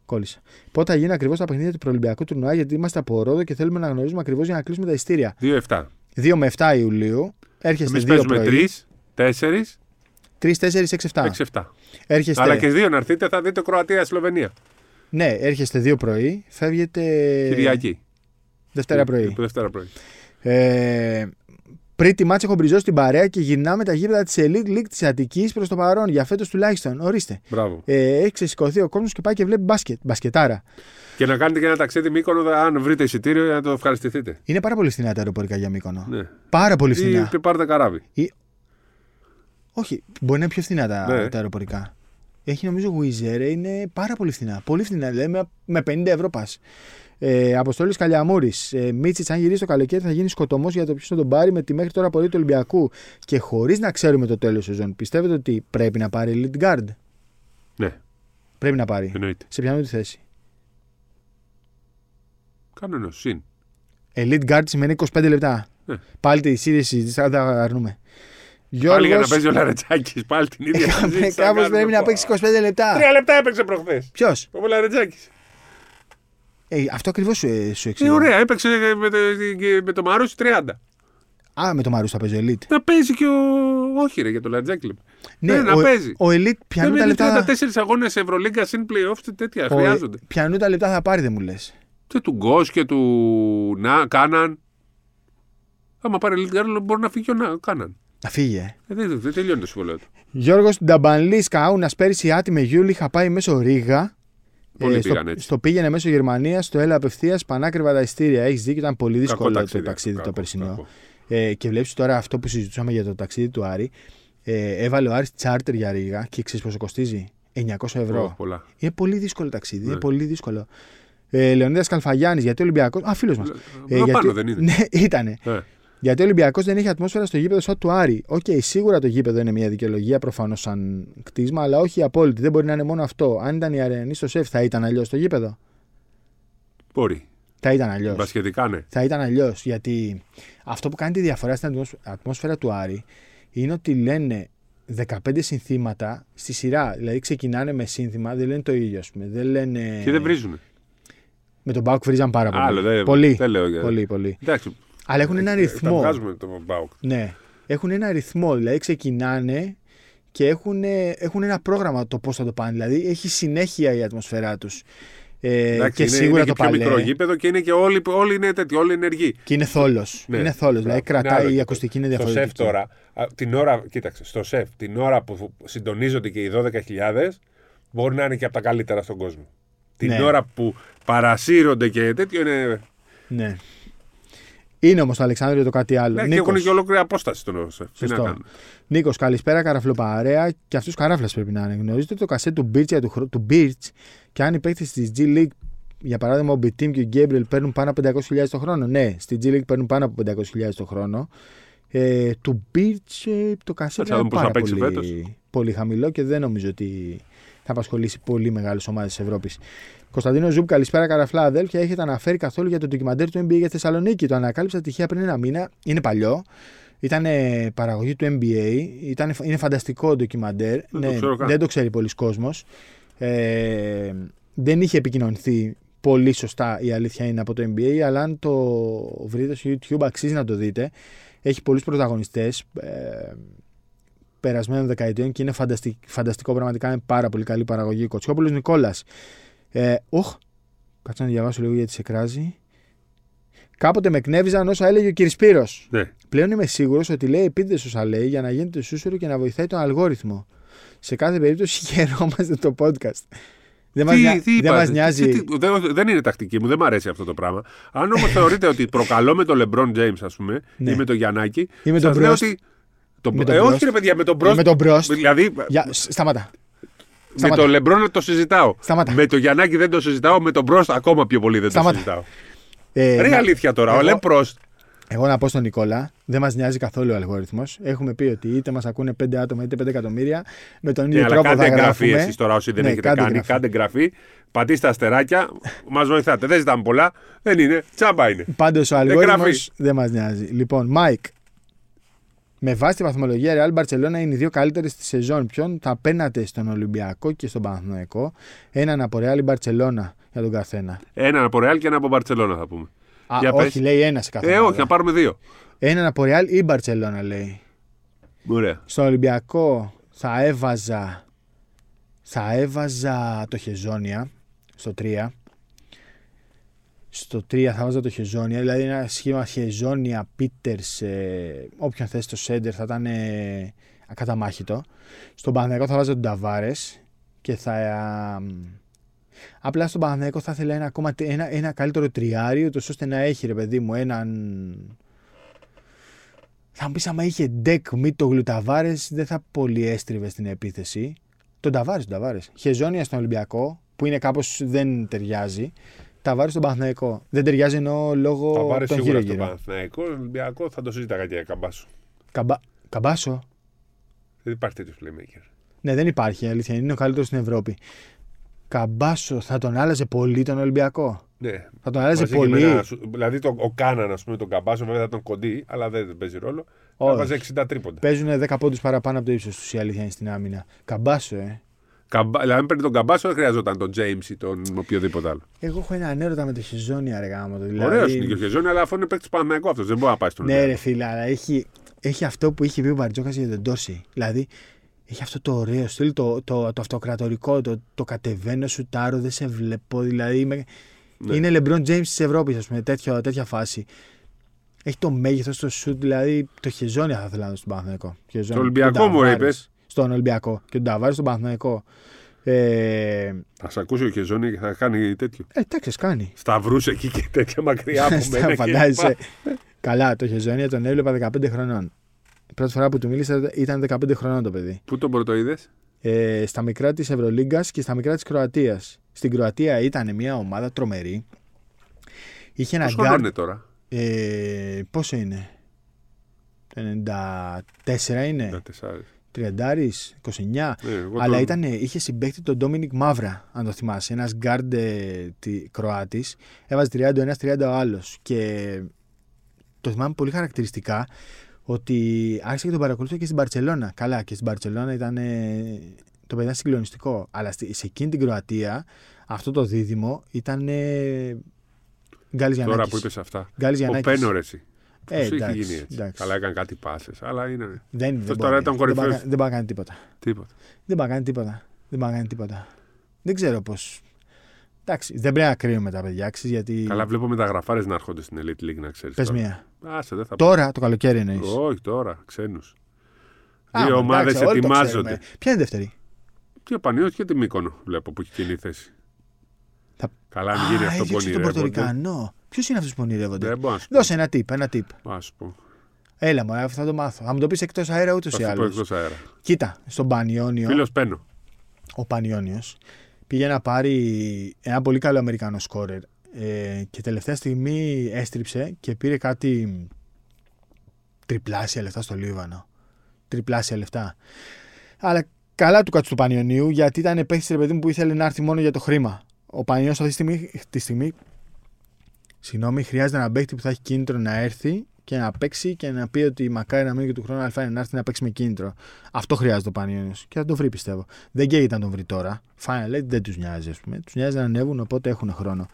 Κόλλησα. Πότε θα γίνει ακριβώς τα παιχνίδια του προολυμπιακού τουρνουά, γιατί είμαστε από Ρόδο και θέλουμε να γνωρίζουμε ακριβώς για να κλείσουμε τα ειστήρια. 2-7. 2 με 7 Ιουλίου. Έρχεστε Εμείς 2 παίζουμε πρωί. 3, 4, 3, 4, 6, 7. 6-7. Έρχεστε, Αλλά και δύο να έρθετε, θα δείτε Κροατία-Σλοβενία. Ναι, έρχεστε 2 πρωί. Φεύγετε Κυριακή. Δευτέρα πρωί. Δευτέρα πρωί. Ε, πριν τη μάτσα έχω μπριζώσει την παρέα και γυρνάμε τα γήπεδα της Elite League της Αττικής προς το παρόν. Για φέτος τουλάχιστον. Ορίστε. Μπράβο. Ε, έχει ξεσηκωθεί ο κόσμος και πάει και βλέπει μπάσκετ. Μπασκετάρα. Και να κάνετε και ένα ταξίδι Μύκονο, αν βρείτε εισιτήριο, για να το ευχαριστηθείτε. Είναι πάρα πολύ φθηνά τα αεροπορικά για Μύκονο. Ναι. Πάρα πολύ φθηνά. Ή πάρτε καράβι. Όχι, μπορεί να είναι πιο φθηνά τα, Ναι. τα αεροπορικά. Έχει νομίζω Wizz Air, είναι πάρα πολύ φθηνά. Πολύ φθηνά, δηλαδή με, με 50 ευρώ πας. Ε, Αποστόλης Καλιαμούρης. Ε, Μίτσιτς, αν γυρίσει το καλοκαίρι, θα γίνει σκοτωμός για το ποιος θα τον πάρει με τη μέχρι τώρα πορεία του Ολυμπιακού. Και χωρίς να ξέρουμε το τέλος σεζόν, πιστεύετε ότι πρέπει να πάρει lead guard. Ναι, Πρέπει να πάρει. εννοείται. Σε ποιανού τη θέση; Κανένα συν. Elite guard σημαίνει 25 λεπτά. Ναι. Πάλι τη ίδια συζήτηση, θα τα αρνούμε. Πάλι για να Γιώργος, παίζει ο Λαρετζάκης. Πάλι την ίδια συζήτηση. θα Κάπω κάνουμε. πρέπει να παίξει 25 λεπτά. Τρία λεπτά έπαιξε προχθές. Ποιος; Ο Λαρετζάκης. Ε, αυτό ακριβώς σου, ε, σου Ε, εξηγώ. ωραία, έπαιξε με το, με το Μαρούσι 30. Α, με το Μαρού θα παίζει ο Elite. Να παίζει και ο. Όχι, ρε, για το Λαρετζάκη λέμε. Ναι, να ο, παίζει. Ο Elite πιανού Δεν τα είναι λεπτά. 34 αγώνες Ευρωλίγκα συν playoffs τέτοια. ο- Χρειάζονται. Πιανού τα λεπτά θα πάρει, δεν μου λες. Και του Γκος και του Να, Κάναν. Άμα πάρει Λίτγκαρ, μπορεί να φύγει και ο Να, Κάναν. Να φύγει, ε. Ε, δεν, δεν τελειώνει το συμβολέο του. Γιώργος Νταμπανλής Καούνας πέρυσι άτι με Γιούλη είχα πάει μέσω Ρίγα. Πολλοί στο, πήγαν έτσι. στο πήγαινε μέσω Γερμανίας, στο έλα απευθείας, πανάκριβα τα ειστήρια. Έχεις δίκιο, ήταν πολύ Κακό δύσκολο ταξίδι, το ταξίδι κακό, το περσινό. κακό. Ε, και βλέπεις τώρα αυτό που συζητούσαμε για το ταξίδι του Άρη. Ε, έβαλε ο Άρης τσάρτερ για Ρίγα και ξέρεις πόσο κοστίζει; 900 ευρώ. Ω, πολλά. Είναι πολύ δύσκολο ταξίδι. Είναι Ναι. πολύ δύσκολο. Ε, Λεωνίδας Καλφαγιάννης, γιατί ο Ολυμπιακό. Α, φίλος μας. Ε, πάνω δεν είναι. Ναι, ήτανε. Ε, Γιατί ο Ολυμπιακός δεν έχει ατμόσφαιρα στο γήπεδο σαν του Άρη. Οκ, σίγουρα το γήπεδο είναι μια δικαιολογία προφανώς σαν κτίσμα, αλλά όχι η απόλυτη. Δεν μπορεί να είναι μόνο αυτό. Αν ήταν η Αρενή στο σεφ, θα ήταν αλλιώς το γήπεδο. Μπορεί. Θα ήταν αλλιώς. Μπασχετικά, ναι. Θα ήταν αλλιώς. Γιατί αυτό που κάνει τη διαφορά στην ατμόσ- ατμόσφαιρα του Άρη είναι ότι λένε 15 συνθήματα στη σειρά. Δηλαδή ξεκινάνε με σύνθημα, δεν λένε το ίδιο, ας πούμε. Δεν λένε. Και δεν βρίζουν. Με τον Μπάουκ βρίζαν πάρα πολύ. Άλλο, δεν, πολύ. δεν λέω για- πολύ, πολύ. Εντάξει. Αλλά έχουν ένα ε, ρυθμό. Τα βγάζουμε το Μπάουκ. Ναι. Έχουν ένα ρυθμό. Δηλαδή ξεκινάνε και έχουν, έχουν ένα πρόγραμμα το πώς θα το πάνε. Δηλαδή έχει συνέχεια η ατμοσφαιρά τους. Ε, Εντάξει, και είναι, σίγουρα είναι το και πιο μικρό παλέ. γήπεδο και είναι και όλοι, όλοι είναι τέτοιοι, όλοι ενεργοί. Και είναι θόλος. Ναι. Είναι θόλος. Δηλαδή Είναι κρατάει άλλο. η ακουστική είναι Στο διαφορετική. σεφ τώρα, α, την ώρα, κοίταξε, στο σεφ την ώρα που συντονίζονται και οι 12.000 μπορεί να είναι και από τα καλύτερα στον κόσμο. Την Ναι. ώρα που παρασύρονται και τέτοιο είναι. Ναι. Είναι όμως το Αλεξάνδριο το κάτι άλλο. Ναι, και Νίκος. έχουν και ολόκληρη απόσταση στον σεφ. Τι να Σωστό. κάνουν. Νίκος, καλησπέρα, καραφλοπαρέα. Και αυτό καράφλα πρέπει να είναι. Γνωρίζετε το κασέ του Μπίρτς του, χρ- του Birch και αν οι παίκτες της G League, για παράδειγμα ο Μπιτίμ και ο Γκέμπρελ, παίρνουν πάνω από 500.000 το χρόνο; Ναι, στη G League παίρνουν πάνω από 500.000 το χρόνο. Ε, του Birch ε, το cachet Κάτσε να είναι δούμε πώς θα πάρα παίξει πολύ, πολύ χαμηλό και δεν νομίζω ότι θα απασχολήσει πολύ μεγάλες ομάδες της Ευρώπης. Κωνσταντίνος Ζουμπ, καλησπέρα καραφλά αδέλφια. Έχετε αναφέρει καθόλου για το ντοκιμαντέρ του NBA για τη Θεσσαλονίκη. Το ανακάλυψα τυχαία πριν ένα μήνα. Είναι παλιό. Ήταν παραγωγή του NBA. Ήταν, είναι φανταστικό ντοκιμαντέρ. το Ναι, ξέρω καν. δεν το ξέρει πολλοί κόσμος. Ε, δεν είχε επικοινωνηθεί πολύ σωστά η αλήθεια είναι από το NBA, αλλά αν το βρείτε στο YouTube αξίζει να το δείτε. Έχει πολλούς πρωταγωνιστές ε, περασμένων δεκαετιών και είναι φανταστικ, φανταστικό πραγματικά. Είναι πάρα πολύ καλή παραγωγή. Κοτσιόπουλος Νικόλας. Ε, οχ, κάτσε να διαβάσω λίγο γιατί σε κράζει. Κάποτε με εκνεύριζαν όσα έλεγε ο κ. Σπύρος. Ναι. Πλέον είμαι σίγουρος ότι λέει επίτηδε όσα λέει για να γίνεται σούσουρο και να βοηθάει τον αλγόριθμο. Σε κάθε περίπτωση χαιρόμαστε το podcast. Δεν μας Τι- νοιάζει. τι Δεν είπατε, μας τι- νοιάζει. τι- δεν, δεν είναι τακτική μου, δεν μου αρέσει αυτό το πράγμα. Αν όμως θεωρείτε ότι προκαλώ με τον LeBron James, ας πούμε, Ναι. ή με τον Γιαννάκη. Ή με σας τον λέω Μπρόστ. ότι- τον- Με τον ε, όχι Μπρόστ. ρε παιδιά, με τον Ή Μπρόστ. με τον Μπρόστ. Δηλαδή, Για, σ- σταματά. με σταμάτα. τον LeBron το συζητάω. Σταμάτα. Με τον Γιαννάκη δεν το συζητάω, με τον Μπρόστ ακόμα πιο πολύ δεν Σταμάτα. το συζητάω. Ε, Ρε να- αλήθεια τώρα, ο εγώ- Λεμπρόστ. Εγώ να πω στον Νικόλα, δεν μας νοιάζει καθόλου ο αλγόριθμος. Έχουμε πει ότι είτε μας ακούνε 5 άτομα είτε 5 εκατομμύρια. Με τον ίδιο Ναι, αλλά τρόπο κάντε θα εγγραφή γράφουμε. εσείς τώρα όσοι δεν Ναι, έχετε κάντε κάνει. εγγραφή. Κάντε εγγραφή. Πατήστε αστεράκια. Μας βοηθάτε. Δεν ζητάμε πολλά. Δεν είναι. Τσάμπα είναι. Πάντως ο αλγόριθμος Εγγραφή. δεν μας νοιάζει. Λοιπόν, Μάικ. Με βάση τη βαθμολογία, η Real Barcelona είναι οι δύο καλύτερες στη σεζόν. Ποιον θα παίρνατε στον Ολυμπιακό και στον Παναθηναϊκό; Έναν από Real ή Barcelona για τον καθένα; Έναν από Ρεάλ και ένα από Μπαρσελόνα θα πούμε. Α, Για όχι, πες. λέει ένας σε κάθε Ε, ομάδα. όχι, να πάρουμε δύο. Έναν από Real ή Barcelona λέει. Ωραία. Στον Ολυμπιακό θα έβαζα. Θα έβαζα το Χεζόνια στο 3. Στο 3 θα βάζα το Χεζόνια, δηλαδή ένα σχήμα Χεζόνια, Πίτερς, όποιον θέσει το Σέντερ θα ήταν ε, ακαταμάχητο. Στον Παναθηναϊκό θα βάζα τον Ταβάρες και θα. α, μ, απλά στον Παναθηναϊκό θα ήθελα ένα, ακόμα, τε- ένα, ένα καλύτερο τριάριο, τόσο ώστε να έχει ρε παιδί μου έναν. Θα μου πεις άμα είχε ντεκ μη το γλουταβάρε, δεν θα πολύ έστριβε στην επίθεση. Τον Ταβάρες, τον Ταβάρες. Χεζόνια στον Ολυμπιακό, που είναι κάπως δεν ταιριάζει. Ταβάρε στον Παναθηναϊκό. Δεν ταιριάζει ενώ λόγω Θα πάρει των σίγουρα γύρω στο γύρω. Παναθηναϊκό. Ολυμπιακό θα το συζήταγα και καμπάσου. Καμπα... Καμπάσο; Δεν υπάρχει τέτοιος playmaker. Ναι, δεν υπάρχει η αλήθεια. Είναι ο καλύτερος στην Ευρώπη. Καμπάσο θα τον άλλαζε πολύ τον Ολυμπιακό; Ναι. Θα τον άλλαζε Μαζί και πολύ; με ένα σου- δηλαδή το, ο Κάναν, ας πούμε, τον Καμπάσο, βέβαια θα ήταν κοντή, αλλά δεν, δεν παίζει ρόλο. Όχι. Έβαζε 60 τρίποντα. Παίζουν 10 πόντους παραπάνω από το ύψος τους η αλήθεια είναι στην άμυνα. Καμπάσο, ε. Καμπά, δηλαδή, αν παίρνει τον Καμπάσο, δεν χρειαζόταν τον James ή τον οποιοδήποτε άλλο. Εγώ έχω ένα ανέρωτα με το χεζόνια, ρε γάμο. το, Δηλαδή... Ωραίος είναι και ο Χεζόνι, αλλά αφού είναι παίκτης Παναγιακό αυτός, δεν μπορεί να πάει στον Ναι, Ολυμπιακό. ρε φίλε, αλλά έχει, έχει αυτό που είχε πει ο Μπαρτζόκας για τον Τόση. Δηλαδή, έχει αυτό το ωραίο στυλ, το, το, το αυτοκρατορικό, το, το κατεβαίνω, σουτάρω, δεν σε βλέπω. Δηλαδή, είμαι, Ναι. είναι LeBron James της Ευρώπης, ας πούμε, τέτοιο, τέτοια φάση. Έχει το μέγεθος, το σουτ, δηλαδή το χεζόνια θα ήθελα να δω στον Παναθηναϊκό. Χεζόνια. Στο Ολυμπιακό Τον μου, ρε, Ταβάρες. είπες. Στον Ολυμπιακό. Και τον Ταβάρη στον Παναθηναϊκό. Ε, Θα σε ακούσει ο Χεζόνι και θα κάνει τέτοιο. ε, εντάξει, ας κάνει. Σταυρούς εκεί και τέτοια μακριά από Στα μένα. και φαντάζεσαι. λοιπά. Καλά, το Χεζόνια τον έβλεπα 15 χρονών. Η πρώτη φορά που του μίλησα ήταν 15 χρονών το παιδί. Πού τον πρωτοείδες, ε, στα μικρά της Ευρωλίγκας και στα μικρά της Κροατίας. Στην Κροατία ήταν μια ομάδα τρομερή. Είχε ένα Πόσο χρονώ γκαρ... είναι τώρα; Ε, πόσο είναι; Το 94 είναι; 14. 30, 29. Ναι, εγώ Αλλά τον- ήταν, είχε συμπαίκτη τον Ντόμινικ Μαύρα, αν το θυμάσαι. Ένας γκάρντ ε, τη- Κροάτης. Έβαζε 30 ο ένας, 30 ο άλλος. Και το θυμάμαι πολύ χαρακτηριστικά ότι άρχισα και τον παρακολουθώ και στην Μπαρτσελόνα. Καλά, και στην Μπαρτσελόνα ήταν. ε, το παιδί ήταν συγκλονιστικό. Αλλά στη- σε εκείνη την Κροατία αυτό το δίδυμο ήταν. Ε, Γκάλης Τώρα Γιαννάκης. που είπες αυτά. Γκάλης Ο Γιαννάκης. Πένο ρε εσύ. Ε, Πώς έχει εντάξει, γίνει έτσι. εντάξει. Καλά έκανε κάτι πάσε. Αλλά είναι. Δεν, δεν, Αυτός μπορεί. τώρα ήταν δεν, μπορεί να κορυφαίος. κα- δεν μπορεί να κάνει τίποτα. Τίποτα. Δεν πάει να κάνει τίποτα. Δεν πάει να κάνει τίποτα. Δεν ξέρω πώ. Εντάξει, δεν πρέπει να κρίνουμε τα παιδιά, ξέρεις, γιατί. Καλά, βλέπω μεταγραφάρες να έρχονται στην Elite League να ξέρεις. Πες μία. Άσε, δεν θα πω. Τώρα το καλοκαίρι εννοείς. Όχι τώρα, ξένους. Δύο ομάδες ετοιμάζονται. Ποια είναι η δεύτερη; Και ο Πανιό και τη Μύκονο βλέπω που έχει κοινή θέση. Θα- Καλά, αν γίνει Α, αυτό που έδιωξε τον ονειρεύονται. Πορτορικανό. Ποιος είναι αυτός που ονειρεύονται. Δεν μπορώ να σου πω. Δώσε ένα tip, ένα tip. Να σου πω. Έλα, μου, θα το μάθω. Θα μου το πεις εκτός αέρα ούτως Θα ή σου πω άλλως. εκτός αέρα. Κοίτα, στον Πανιόνιο, Φίλος Πένο. ο Πανιόνιος πήγε να πάρει ένα πολύ καλό Αμερικανό σκόρερ. Ε, και τελευταία στιγμή έστριψε και πήρε κάτι τριπλάσια λεφτά στο Λίβανο. Τριπλάσια λεφτά. Αλλά καλά του κάτσε του Πανιωνίου γιατί ήταν παίχτη ρε παιδί μου που ήθελε να έρθει μόνο για το χρήμα. Ο Πανιόνιος αυτή τη στιγμή, τη στιγμή συγγνώμη, χρειάζεται ένα παίχτη που θα έχει κίνητρο να έρθει και να παίξει και να πει ότι μακάρι να μείνει και του χρόνου αλφα να έρθει να παίξει με κίνητρο. Αυτό χρειάζεται ο Πανιόνιος και θα το βρει πιστεύω. Δεν καίγεται να τον βρει τώρα. Final Eight δεν τους νοιάζει, ας πούμε. Τους νοιάζει να ανέβουν οπότε έχουν χρόνο.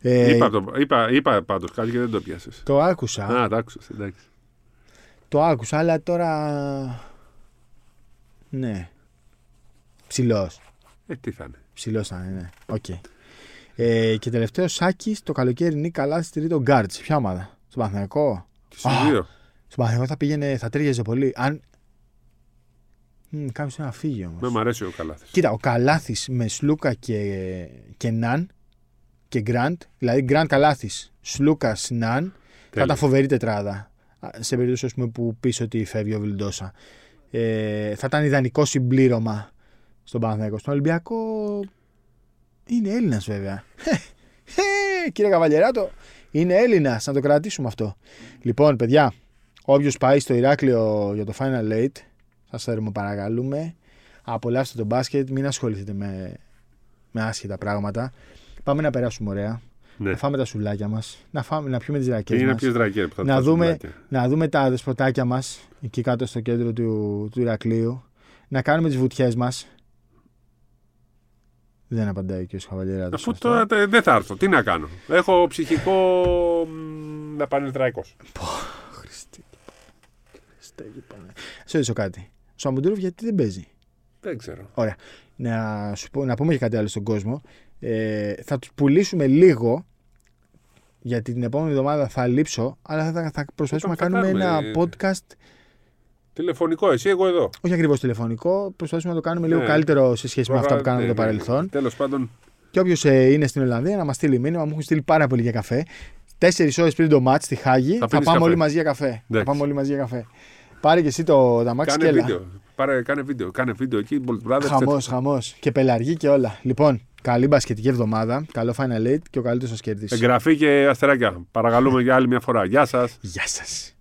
Ε, Είπα, το, είπα, είπα πάντως κάτι και δεν το πιάσες. Το άκουσα. Α, το άκουσα. Εντάξει. Το άκουσα, αλλά τώρα. Ναι. Ψηλός. Ε, τι θα είναι. Ψηλός θα είναι, ναι. Οκ. Ε, και τελευταίο Σάκης το καλοκαίρι είναι καλά στη τρίτο γκάρτς. Σε ποια ομάδα, στον Παναθηναϊκό; Και στους Α. δύο. Στον Παναθηναϊκό θα πήγαινε, θα τέριαζε πολύ. Αν. Κάποιος να φύγει όμως. Με μ' αρέσει ο Καλάθι. Κοίτα, ο Καλάθης με Σλούκα και, και Ναν και Γκραντ, δηλαδή Γκραντ Καλάθης, Σλούκα Ναν, θα ήταν φοβερή τετράδα. Α, Σε περίπτωση ας πούμε, που πεις ότι φεύγει ο Βιλντόσα. Ε, θα ήταν ιδανικό συμπλήρωμα στον Παναθηναϊκό. Στον Ολυμπιακό είναι Έλληνας βέβαια. Ε, κύριε Καβαλιεράτο, είναι Έλληνας. Να το κρατήσουμε αυτό. Λοιπόν, παιδιά, όποιος πάει στο Ηράκλειο για το Final Eight, σας θερμοπαρακαλούμε. Απολαύστε το μπάσκετ, μην ασχοληθείτε με, με άσχετα πράγματα. Πάμε να περάσουμε ωραία. Ναι. να φάμε τα σουλάκια μας, να, φάμε, να πιούμε τις ρακέ Είναι μας. ποιε δρακέ που θα Να τα δούμε, σουβλάκια. να δούμε τα δεσποτάκια μας εκεί κάτω στο κέντρο του, του Ηρακλείου. Να κάνουμε τις βουτιές μας. Δεν απαντάει και ο Χαβαλιέρα. Αφού τώρα τε- δεν θα έρθω, τι να κάνω. Έχω ψυχικό μ, να πάνε τραϊκός. Χριστέ. Χριστέ και Παναγία. Σε ρωτήσω κάτι. Ο Σαμουντούροφ γιατί δεν παίζει; Δεν ξέρω. Ωραία. Να, σου πω, να πούμε και κάτι άλλο στον κόσμο. Ε, θα τους πουλήσουμε λίγο. Γιατί την επόμενη εβδομάδα θα λείψω, αλλά θα, θα προσπαθήσουμε Θα να κάνουμε κάνουμε, ένα podcast, Τηλεφωνικό, εσύ, εγώ εδώ. όχι ακριβώς τηλεφωνικό, προσπαθήσουμε να το κάνουμε λίγο Ναι. καλύτερο σε σχέση με αυτά που κάναμε Ναι, το ναι. παρελθόν. Τέλος πάντων, Και όποιος είναι στην Ολλανδία να μας στείλει μήνυμα, μου έχουν στείλει πάρα πολύ για καφέ. Τέσσερις ώρες πριν το μάτ στη Χάγη, θα, πίνεις πάμε καφέ. όλοι μαζί για καφέ. Θα Εντάξει. πάμε όλοι μαζί για καφέ. Πάρε και εσύ το δαμάξι και κάνε έλα. βίντεο. Πάρε, κάνε βίντεο. Κάνε βίντεο εκεί, Bolt Brothers. Χαμός, έτσι. χαμός. Και πελαργή και όλα. Λοιπόν, καλή μπασκετική εβδομάδα. Καλό Final Eight και ο καλύτερος σα κερδίσει. Εγγραφή και αστεράκια. Παρακαλούμε για άλλη μια φορά. Γεια σας. Γεια σας.